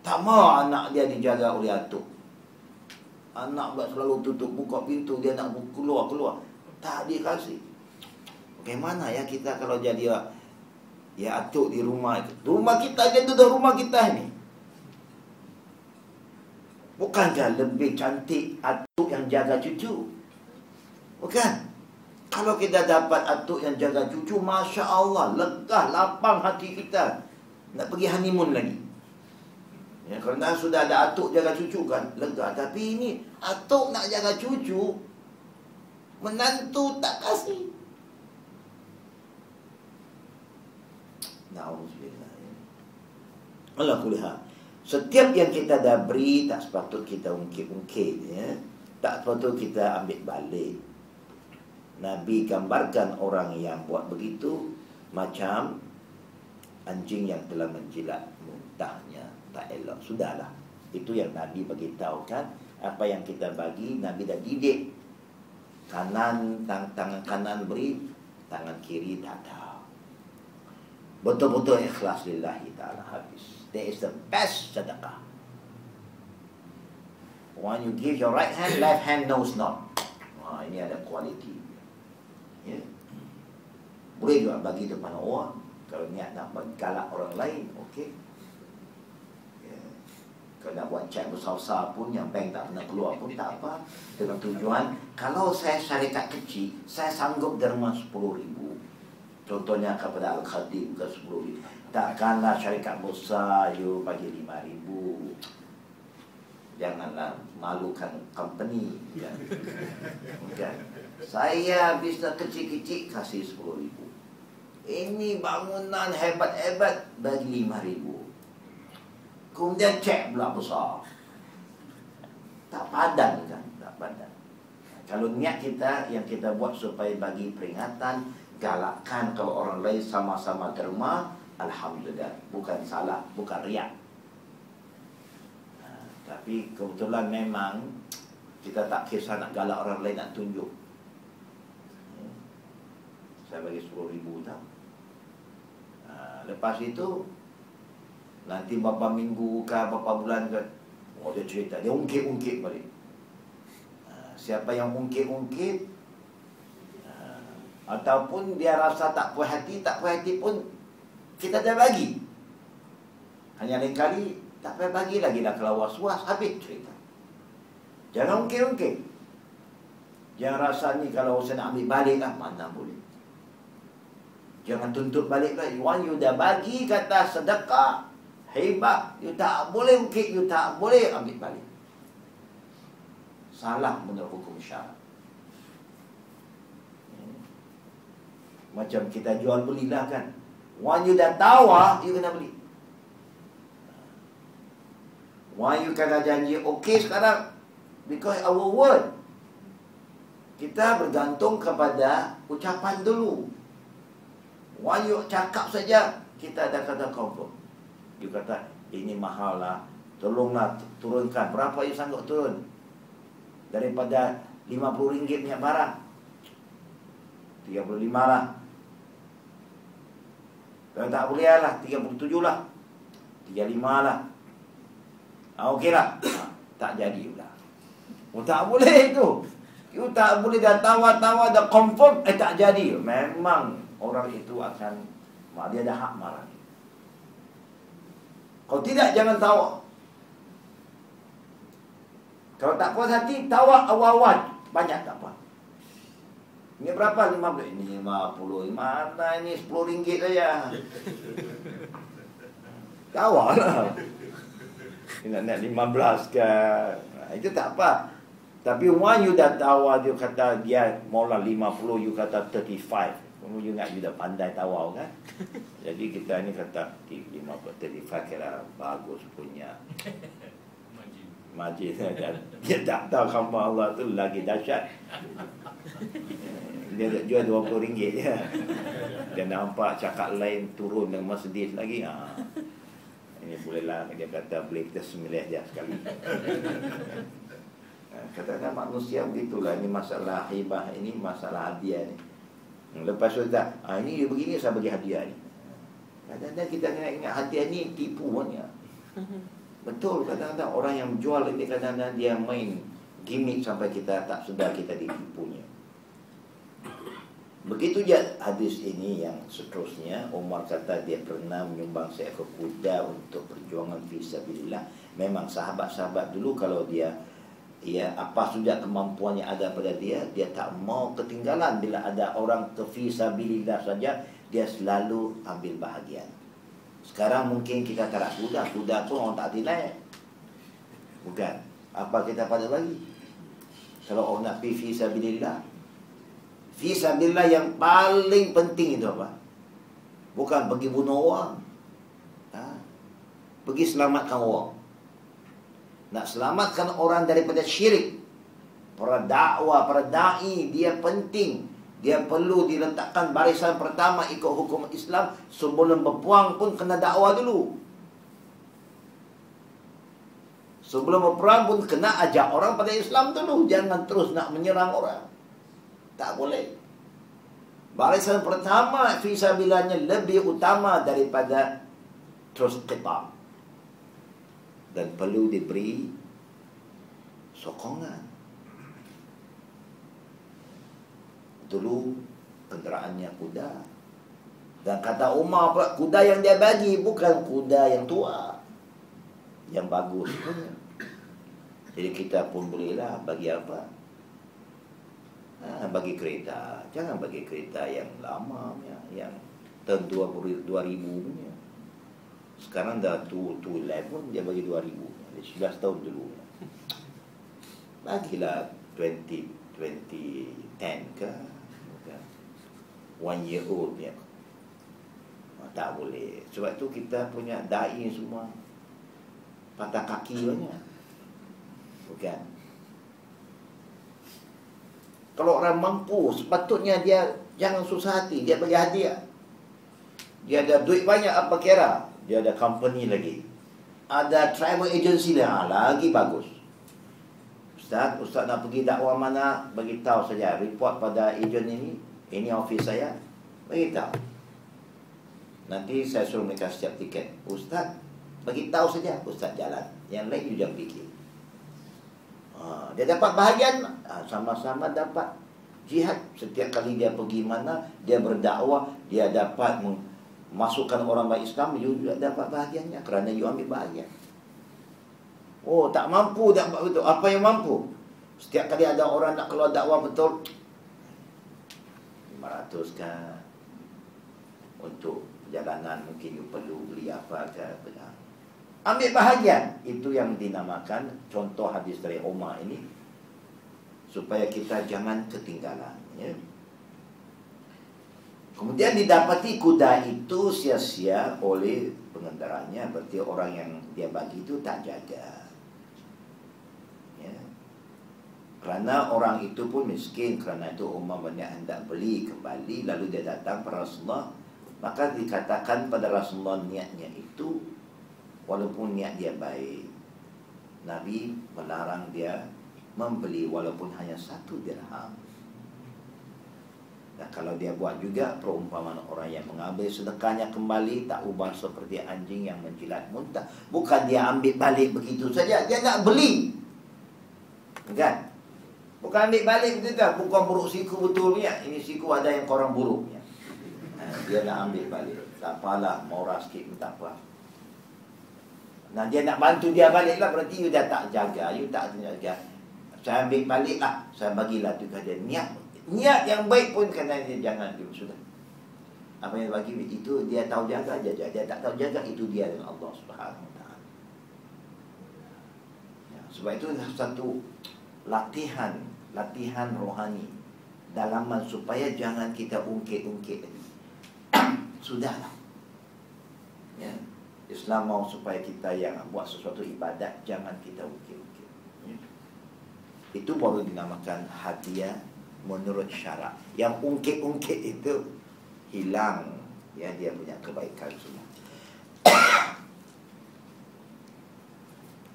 [SPEAKER 1] Tak mau anak dia dijaga oleh atuk. Anak buat selalu tutup buka pintu dia nak keluar-keluar. Tak dia kasih. Bagaimana ya kita kalau jadi ya atuk di rumah itu. Rumah kita jadi rumah kita ini. Bukankah lebih cantik atuk yang jaga cucu? Bukan? Kalau kita dapat atuk yang jaga cucu, Masya Allah, lega, lapang hati kita. Nak pergi honeymoon lagi. Ya, kerana sudah ada atuk jaga cucu kan, lega. Tapi ini, atuk nak jaga cucu, menantu tak kasih. Na'udzubillah. Allah kulihat. Setiap yang kita dah beri tak sepatut kita ungkit-ungkit ya. Tak sepatut kita ambil balik. Nabi gambarkan orang yang buat begitu macam anjing yang telah menjilat muntahnya. Tak elok. Sudahlah. Itu yang Nabi bagi tahu kan. Apa yang kita bagi Nabi dah didik. Kanan tang tangan kanan beri, tangan kiri tak tahu. Betul-betul ikhlas lillahi taala habis. That is the best sedekah. When you give your right hand, left hand knows not. Wah, ini ada quality. Ya. Boleh juga bagi depan orang. Kalau niat nak galak orang lain, okey. Ya. Kalau nak buat cek besar-besar pun yang bank tak pernah keluar pun tak apa. Dengan tujuan, kalau saya syarikat kecil, saya sanggup derma 10 ribu. Contohnya kepada Al-Khadim ke 10 ribu. Takkanlah syarikat besar you bagi lima ribu. Janganlah malukan company. Ya. kan? Saya bisnes kecil-kecil kasih sepuluh ribu. Ini bangunan hebat-hebat bagi lima ribu. Kemudian cek pula besar. Tak padan kan? Tak padan. Kalau niat kita yang kita buat supaya bagi peringatan Galakkan kalau orang lain sama-sama derma Alhamdulillah. Bukan salah Bukan riak. Ha, Tapi kebetulan memang Kita tak kisah nak galak orang lain Nak tunjuk. Hmm. Saya bagi 10 ribu tau. Ha, Lepas itu Nanti beberapa minggu ke Beberapa bulan ke Oh dia cerita. Dia ungkit-ungkit balik. Ha, Siapa yang ungkit-ungkit Ataupun dia rasa tak puas hati Tak puas hati pun kita dah bagi. Hanya lain kali tak payah bagi lagi dah kalau was-was habis cerita. Jangan ungkit-ungkit. Jangan rasa ni kalau saya nak ambil balik lah mana boleh. Jangan tuntut balik lah. Wan you dah bagi kata sedekah hebat. You tak boleh ungkit, you tak boleh ambil balik. Salah menurut hukum syarat. Macam kita jual belilah kan Wan you dah tahu ah, you kena beli. Why you kata janji okey sekarang? Because our word. Kita bergantung kepada ucapan dulu. Why you cakap saja, kita dah kata confirm. You kata, ini mahal lah. Tolonglah turunkan. Berapa you sanggup turun? Daripada RM50 punya barang. 35 lah. Kalau tak boleh lah, 37 lah. 35 lah. Ah, okey lah. Ah, tak jadi pula. Oh, tak boleh tu. You tak boleh dah tawar-tawar dah confirm eh tak jadi. Memang orang itu akan dia ada hak marah. Kalau tidak jangan tawar. Kalau tak puas hati tawar awal-awal banyak tak apa. Ini berapa? 50. Ini 50. Mana ini 10 ringgit saja. Tawar lah. Nak nak 15 kan. Itu tak apa. Tapi one you dah tawar dia kata dia mula 50 you kata 35. Kamu juga you dah pandai tawar kan. Jadi kita ni kata 50 35 kira bagus punya. Majid dan dia tak tahu kamu Allah tu lagi dahsyat. Dia tak jual 20 ringgit je. Dia nampak cakap lain turun dengan Mercedes lagi. Ha. Ini bolehlah dia kata boleh kita semilih dia sekali. Ha, kata-kata manusia begitulah Ini masalah hibah Ini masalah hadiah ni Lepas tu tak ha, Ini dia begini saya bagi hadiah ni Kadang-kadang kita kena ingat hadiah ni Tipu punya Betul kadang-kadang orang yang jual ini Kadang-kadang dia main gimmick Sampai kita tak sedar kita ditipunya Begitu je hadis ini yang seterusnya. Umar kata dia pernah menyumbang seekor kuda Untuk perjuangan fisabilillah Memang sahabat-sahabat dulu kalau dia ya apa sudah kemampuannya ada pada dia dia tak mau ketinggalan. Bila ada orang kefisabilillah saja dia selalu ambil bahagian. Sekarang mungkin kita tak kuda. Kuda pun orang tak tilai bukan. Apa kita pada lagi kalau orang nak fisabilillah fisabilillah yang paling penting itu apa bukan pergi bunuh orang ha? pergi selamatkan orang nak selamatkan orang daripada syirik. Para dakwah, para da'i, dia penting. Dia perlu diletakkan barisan pertama ikut hukum Islam. Sebelum berpuang pun kena dakwah dulu. Sebelum berperang pun kena ajak orang pada Islam dulu. Jangan terus nak menyerang orang. Tak boleh. Barisan pertama fisabilanya lebih utama daripada terus kitab dan perlu diberi sokongan. Dulu kenderaannya kuda. Dan kata Umar pula, kuda yang dia bagi bukan kuda yang tua. Yang bagus punya. Jadi kita pun bolehlah bagi apa? Ha, bagi kereta. Jangan bagi kereta yang lama punya. Yang tahun 2000 punya. Sekarang dah tu tu pun dia bagi 2000. Dia 11 tahun dulu. Bagilah 20 2010 ke? One year old dia. Oh, tak boleh. Sebab tu kita punya dai semua patah kaki banyak. Bukan. Kalau orang mampu, sepatutnya dia jangan susah hati. Dia bagi hadiah. Dia ada duit banyak apa kira? Dia ada company lagi. Ada travel agency lah. Ha, lagi bagus. Ustaz, Ustaz nak pergi dakwah mana? Bagi tahu saja. Report pada agent ini. Ini office saya. Bagi tahu. Nanti saya suruh mereka setiap tiket. Ustaz, bagi tahu saja. Ustaz jalan. Yang lain you jangan fikir. Ha, dia dapat bahagian. Ha, sama-sama dapat jihad. Setiap kali dia pergi mana, dia berdakwah, dia dapat masukkan orang baik Islam you juga dapat bahagiannya kerana you ambil bahagian. Oh, tak mampu tak betul. Apa yang mampu? Setiap kali ada orang nak keluar dakwah betul 500 kan untuk perjalanan mungkin you perlu beli apa ke benar. Ambil bahagian itu yang dinamakan contoh hadis dari Umar ini supaya kita jangan ketinggalan ya. Kemudian didapati kuda itu sia-sia oleh pengendaranya Berarti orang yang dia bagi itu tak jaga ya. Kerana orang itu pun miskin Kerana itu Umar banyak hendak beli kembali Lalu dia datang pada Rasulullah Maka dikatakan pada Rasulullah niatnya itu Walaupun niat dia baik Nabi melarang dia Membeli walaupun hanya satu dirham dan kalau dia buat juga perumpamaan orang yang mengambil sedekahnya kembali tak ubah seperti anjing yang menjilat muntah. Bukan dia ambil balik begitu saja, dia nak beli. Kan? Bukan ambil balik begitu? Bukan buruk siku betul ya. Ini siku ada yang korang buruk ya. dia nak ambil balik. Tak apalah, murah sikit pun tak apa. Nah, dia nak bantu dia balik lah. Berarti you dah tak jaga. You tak jaga. Saya ambil balik lah. Saya bagilah tu dia niat Niat yang baik pun kena dia jangan dia sudah. Apa yang bagi itu dia tahu jaga aja dia tak tahu jaga itu dia dengan Allah Subhanahu. Ya, sebab itu satu latihan latihan rohani dalaman supaya jangan kita ungkit-ungkit. Sudahlah. Ya. Islam mau supaya kita yang buat sesuatu ibadat jangan kita ungkit-ungkit. Ya. Itu baru dinamakan hadiah menurut syarak. Yang ungkit-ungkit itu hilang ya dia punya kebaikan semua.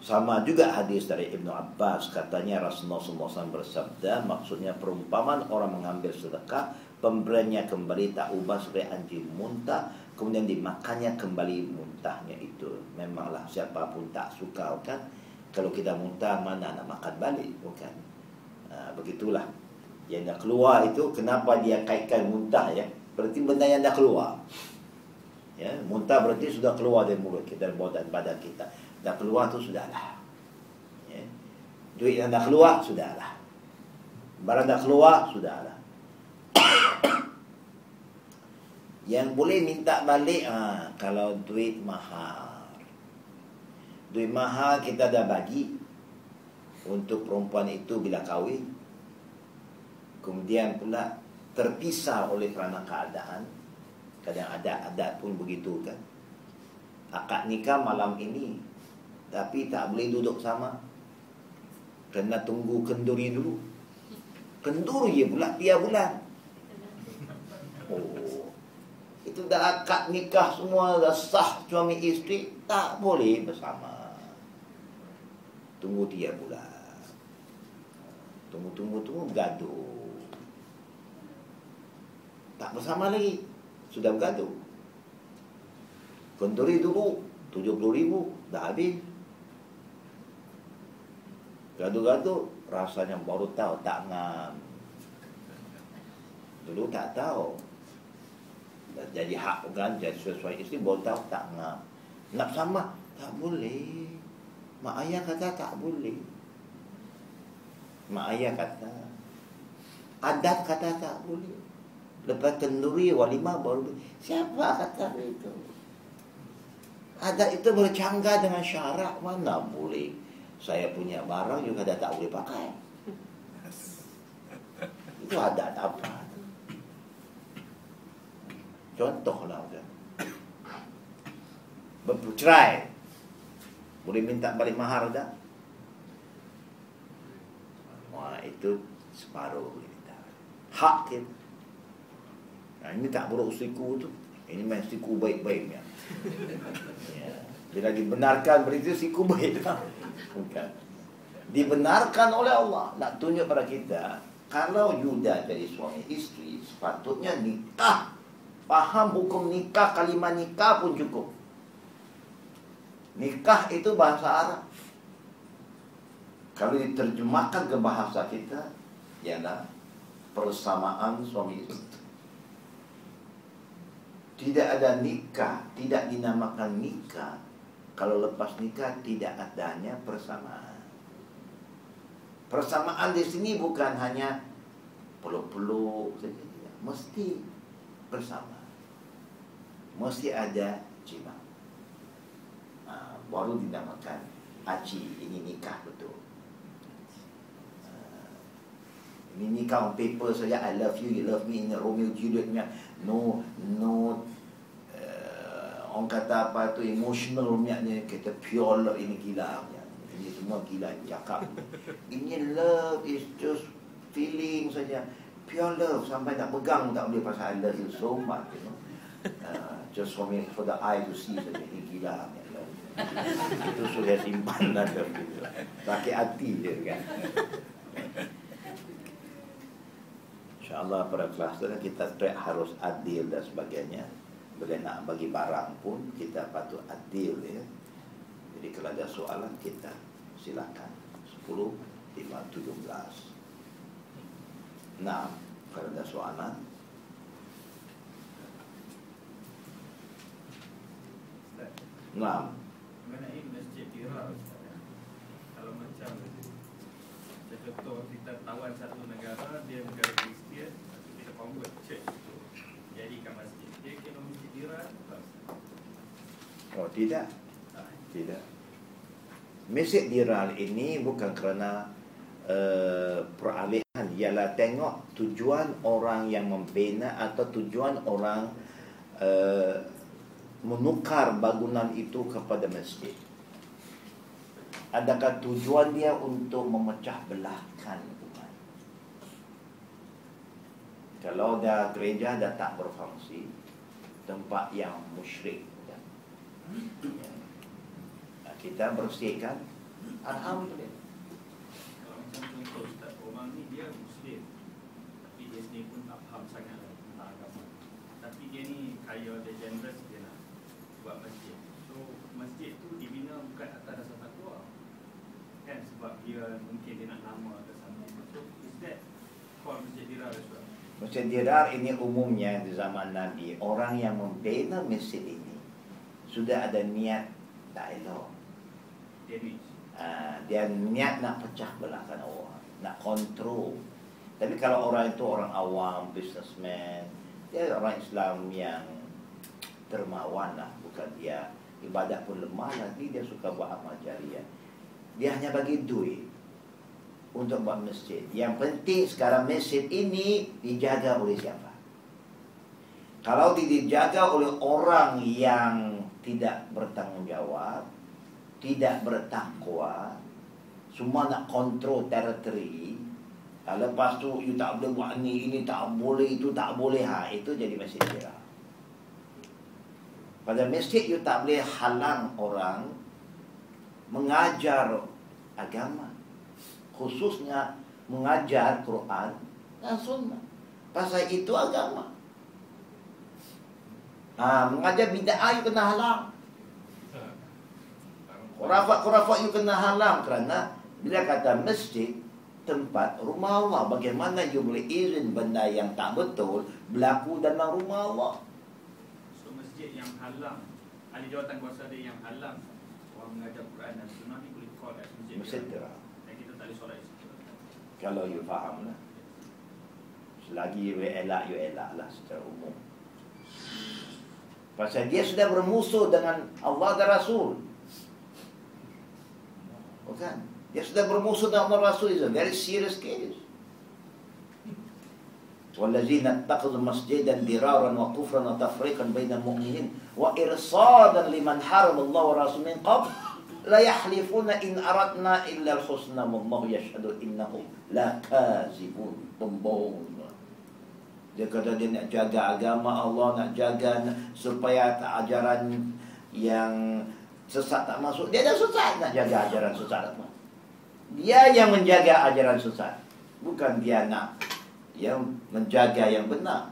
[SPEAKER 1] Sama juga hadis dari Ibnu Abbas katanya Rasulullah SAW bersabda maksudnya perumpamaan orang mengambil sedekah pemberiannya kembali tak ubah sebagai anjing muntah kemudian dimakannya kembali muntahnya itu. Memanglah siapapun tak suka kan kalau kita muntah mana nak makan balik bukan? Ha, begitulah. Yang dah keluar itu kenapa dia kaitkan muntah ya? Berarti benda yang dah keluar. Ya muntah berarti sudah keluar dari mulut kita dari badan badan kita. Dah keluar tu sudahlah ya. Duit yang dah keluar sudahlah barang dah keluar sudahlah yang boleh minta balik ha, kalau duit mahal. Duit mahal kita dah bagi untuk perempuan itu bila kahwin. Kemudian pula terpisah oleh kerana keadaan. Kadang ada adat pun begitu kan. Akad nikah malam ini Tapi tak boleh duduk sama. Kena tunggu kenduri dulu. Kenduri je pula tiap bulan. Oh Itu dah akad nikah semua Dah sah suami isteri Tak boleh bersama. Tunggu tiap bulan. Tunggu-tunggu-tunggu bergaduh. Tak bersama lagi. Sudah bergaduh. Konturi dulu 70 ribu Dah habis. Gaduh-gaduh Rasanya baru tahu Tak ngam. Dulu tak tahu Jadi hak kan Jadi sesuai isteri Baru tahu tak ngam. Nak sama Tak boleh. Mak ayah kata tak boleh. Mak ayah kata Adat kata tak boleh. Lepas kenduri walimah baru Siapa kata itu? Adat itu bercanggah dengan syarat Mana boleh. Saya punya barang juga dah tak boleh pakai. Itu adat apa Contohlah kan Bercerai Boleh minta balik mahar tak Wah itu separuh boleh minta Hak kita Nah, ini tak buruk siku tu. Ini main siku baik-baiknya. ya. Bila dibenarkan berita siku baik tak? Bukan. Dibenarkan oleh Allah. Nak tunjuk pada kita. Kalau Yuda jadi suami isteri, sepatutnya nikah. Faham hukum nikah, kalimat nikah pun cukup. Nikah itu bahasa Arab. Kalau diterjemahkan ke bahasa kita, ialah persamaan suami isteri. Tidak ada nikah, tidak dinamakan nikah. Kalau lepas nikah tidak adanya persamaan. Persamaan di sini bukan hanya peluk-peluk saja, mesti bersama. Mesti ada jima. Ha, baru dinamakan haji. Ini nikah betul. Ha, ini nikah on paper saja. I love you, you love me. Ini Romeo Juliet no no uh, orang kata apa tu emotional punya kita pure love ini gila punya Ini semua gila cakap Ini love is just feeling saja Pure love Sampai tak pegang tak boleh pasal I love you so much you know? Uh, Just for me For the eye to see saja Ini gila ni love. Itu sudah simpan dah Sakit hati je kan? InsyaAllah pada kelas tu kan kita harus adil dan sebagainya. Bila nak bagi barang pun kita patut adil ya. Jadi kalau ada soalan kita silakan. 10, 5, 17 Nah, kalau ada soalan Nah,
[SPEAKER 2] Mengenai masjid Iraq Kalau macam Contoh kita tawan satu negara Dia negara Kristian kita convert church tu Jadikan masjid. Dia kena masjid Iraq
[SPEAKER 1] oh tidak?
[SPEAKER 2] Tak
[SPEAKER 1] Tidak. Mesej viral ini bukan kerana uh, peralihan. Ialah tengok tujuan orang yang membina atau tujuan orang uh, menukar bangunan itu kepada masjid. Adakah tujuan dia untuk memecah belahkan umat? Kalau dah gereja dah tak berfungsi, tempat yang musyrik ya. Ya. kita bersihkan alhamdulillah
[SPEAKER 2] Kalau macam contoh Ustaz Orang ni dia Muslim Tapi dia sendiri pun tak faham sangat lah tentang agama Tapi dia ni kaya, dia generous buat masjid. So masjid tu dibina bukan atas dasar takwa. Kan? Sebab dia mungkin dia nak nama atau something. So is that called masjid dirar as well?
[SPEAKER 1] Masjid Dirar ini umumnya di zaman Nabi Orang yang membina masjid ini Sudah ada niat
[SPEAKER 2] Damage
[SPEAKER 1] uh, Dia niat nak pecah belahkan orang Nak kontrol. Tapi kalau orang itu orang awam, businessman Dia orang Islam yang dermawan lah Bukan dia ibadat pun lemah lagi Dia suka buat amal jariah Dia hanya bagi duit untuk buat masjid. Yang penting sekarang masjid ini dijaga oleh siapa? Kalau tidak dijaga oleh orang yang tidak bertanggungjawab, tidak bertakwa, semua nak kontrol teritori, lepas tu you tak boleh buat ni, ini tak boleh, itu tak boleh, ha, itu jadi masjid kira. Pada masjid you tak boleh halang orang mengajar agama khususnya mengajar Quran dan Sunnah. Pasal itu agama. Ah, mengajar bid'ah you kena halang. Khurafat-khurafat you kena halang kerana bila kata masjid tempat rumah Allah bagaimana you boleh izin benda yang tak betul berlaku dalam rumah Allah
[SPEAKER 2] yang halang. Ahli jawatan kuasa dia yang halang. Orang mengajar Quran dan Sunnah ni boleh call kat masjid
[SPEAKER 1] terang
[SPEAKER 2] Dan kita tak boleh solat di situ.
[SPEAKER 1] Kalau you faham lah. Selagi you elak you elak lah secara umum. Pasal dia sudah bermusuh dengan Allah dan Rasul. Bukan. Dia sudah bermusuh dengan Allah dan Rasul. A very serious case والذين اتخذوا مسجدا ضرارا وكفرا وتفريقا بين المؤمنين وارصادا لمن حارب الله ورسوله من قبل لا يحلفون ان اردنا الا الحسنى والله يشهد انهم لكاذبون pembohong dia kata dia nak jaga agama Allah nak jaga supaya tak ajaran yang sesat tak masuk dia dah sesat nak jaga ajaran sesat apa dia yang menjaga ajaran sesat bukan dia nak yang menjaga yang benar.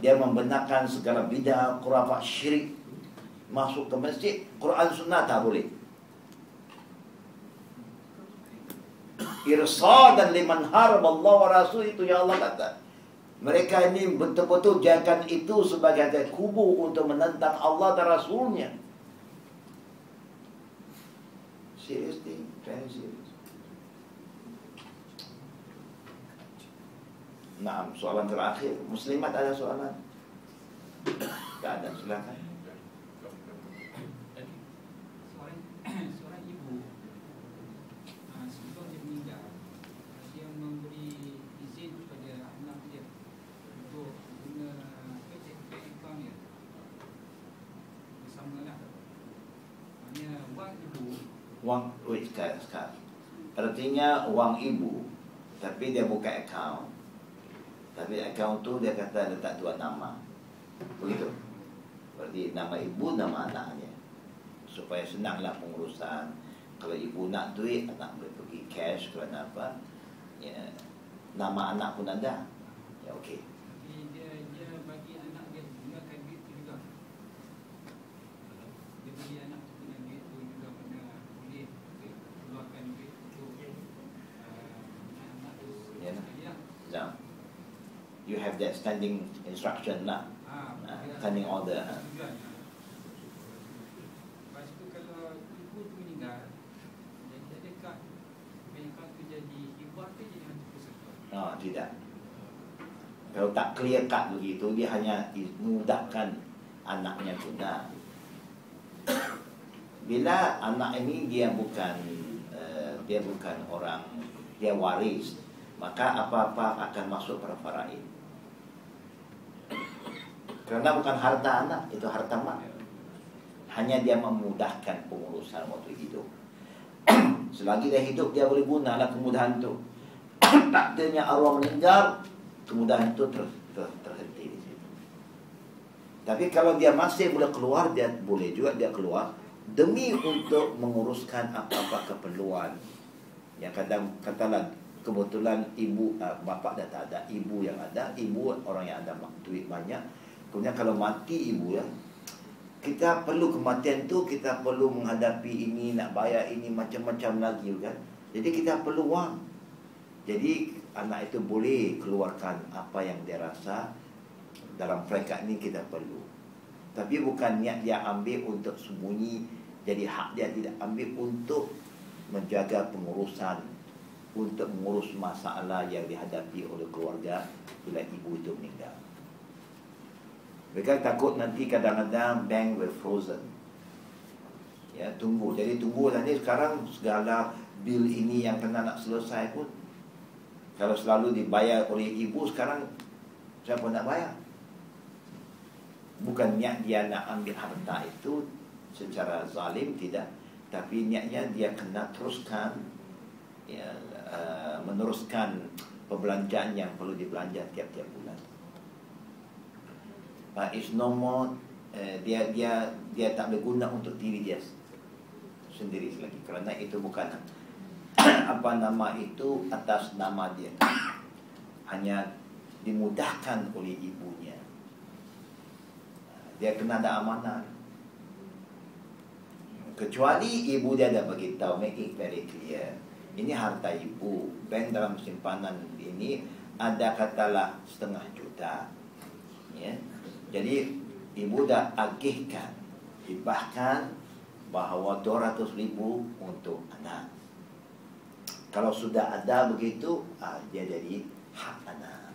[SPEAKER 1] Dia membenarkan segala bidah, khurafat syirik masuk ke masjid, Quran sunnah tak boleh. Irsadan liman harab Allah wa rasul itu yang Allah kata. Mereka ini betul-betul jadikan itu sebagai kubu untuk menentang Allah dan Rasulnya. Serius thing, very serious. Nah, soalan terakhir. Muslimat ada soalan? Tak ada, silakan.
[SPEAKER 3] account wang
[SPEAKER 1] wait, sekarang, sekarang. Artinya wang ibu, tapi dia buka akaun. Tapi akaun tu dia kata letak dua nama. Begitu. Berarti nama ibu, nama anaknya. Supaya senanglah pengurusan. Kalau ibu nak duit, anak boleh pergi cash kalau nak apa. Ya, nama anak pun ada. Ya, okey.
[SPEAKER 3] Jadi dia dia bagi anak dia gunakan duit tu juga. Dia bagi anak tu guna duit tu juga mana boleh keluarkan duit untuk uh, anak tu.
[SPEAKER 1] Ya.
[SPEAKER 3] Ya.
[SPEAKER 1] Now, you have that standing instruction lah.
[SPEAKER 3] Ah,
[SPEAKER 1] Ah,
[SPEAKER 3] dia-
[SPEAKER 1] standing order,
[SPEAKER 3] peserta?
[SPEAKER 1] Oh, tidak. Kalau tak clear cut begitu, dia hanya mudahkan anaknya guna. Bila anak ini dia bukan uh, dia bukan orang dia waris, maka apa-apa akan masuk pada faraid. Kerana bukan harta anak, itu harta mak. Hanya dia memudahkan pengurusan waktu hidup. Selagi dia hidup, dia boleh gunalah kemudahan itu. Takdirnya arwah meninggal, kemudahan itu ter, ter, terhenti di situ. Tapi kalau dia masih boleh keluar, dia boleh juga dia keluar demi untuk menguruskan apa-apa keperluan. Yang kadang katalah kebetulan ibu uh, bapa dah tak ada, ibu yang ada, ibu orang yang ada duit banyak. Kemudian kalau mati ibu ya, kita perlu kematian tu kita perlu menghadapi ini nak bayar ini macam-macam lagi kan. Jadi kita perlu wang. Jadi anak itu boleh keluarkan apa yang dia rasa dalam peringkat ini kita perlu. Tapi bukan niat dia ambil untuk sembunyi jadi hak dia tidak ambil untuk menjaga pengurusan untuk mengurus masalah yang dihadapi oleh keluarga bila ibu itu meninggal. Mereka takut nanti kadang-kadang bank will frozen. Ya, tunggu. Jadi tunggu nanti sekarang segala bil ini yang kena nak selesai pun kalau selalu dibayar oleh ibu sekarang siapa nak bayar? Bukan niat dia nak ambil harta itu secara zalim tidak, tapi niatnya dia kena teruskan ya, uh, meneruskan perbelanjaan yang perlu dibelanja tiap-tiap bulan. But it's no more uh, dia dia dia tak berguna untuk diri dia sendiri lagi kerana itu bukan apa nama itu atas nama dia. Hanya dimudahkan oleh ibunya. Dia kena ada amanah. Kecuali ibu dia dah bagi tahu make it very clear. Ini harta ibu. Bank dalam simpanan ini ada katalah setengah juta. Ya jadi ibu dah agihkan hibahkan bahawa 200 ribu untuk anak. Kalau sudah ada begitu ah, dia jadi hak anak.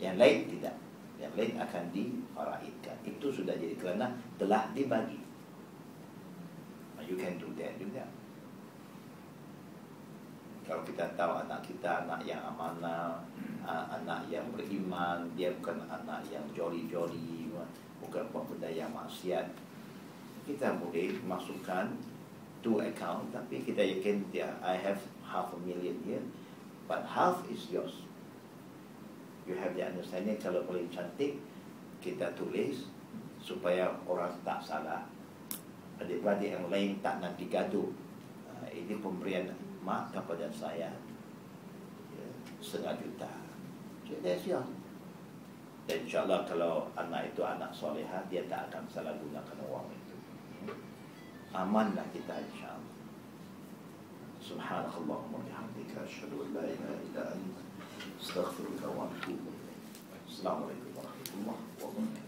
[SPEAKER 1] Yang lain tidak. Yang lain akan difaraidkan itu sudah jadi kerana telah dibagi. You can do that juga kalau kita tahu anak kita anak yang amanah uh, anak yang beriman dia bukan anak yang joli-joli bukan buat benda yang maksiat. Kita boleh masukkan to account tapi kita yakin dia I have half a million here but half is yours. You have the understanding kalau boleh cantik kita tulis supaya orang tak salah. Adik-beradik yang lain tak nak digaduh uh, ini pemberian mak kepada saya ya, setengah juta. That's yours dan insyaAllah kalau anak itu anak soleha dia tak akan salah gunakan uang itu. Amanlah kita insyaAllah. Subhanakallahumma bihamdika asyhadu an la ilaha illa anta astaghfiruka wa atubu ilaik. Assalamualaikum warahmatullahi wabarakatuh.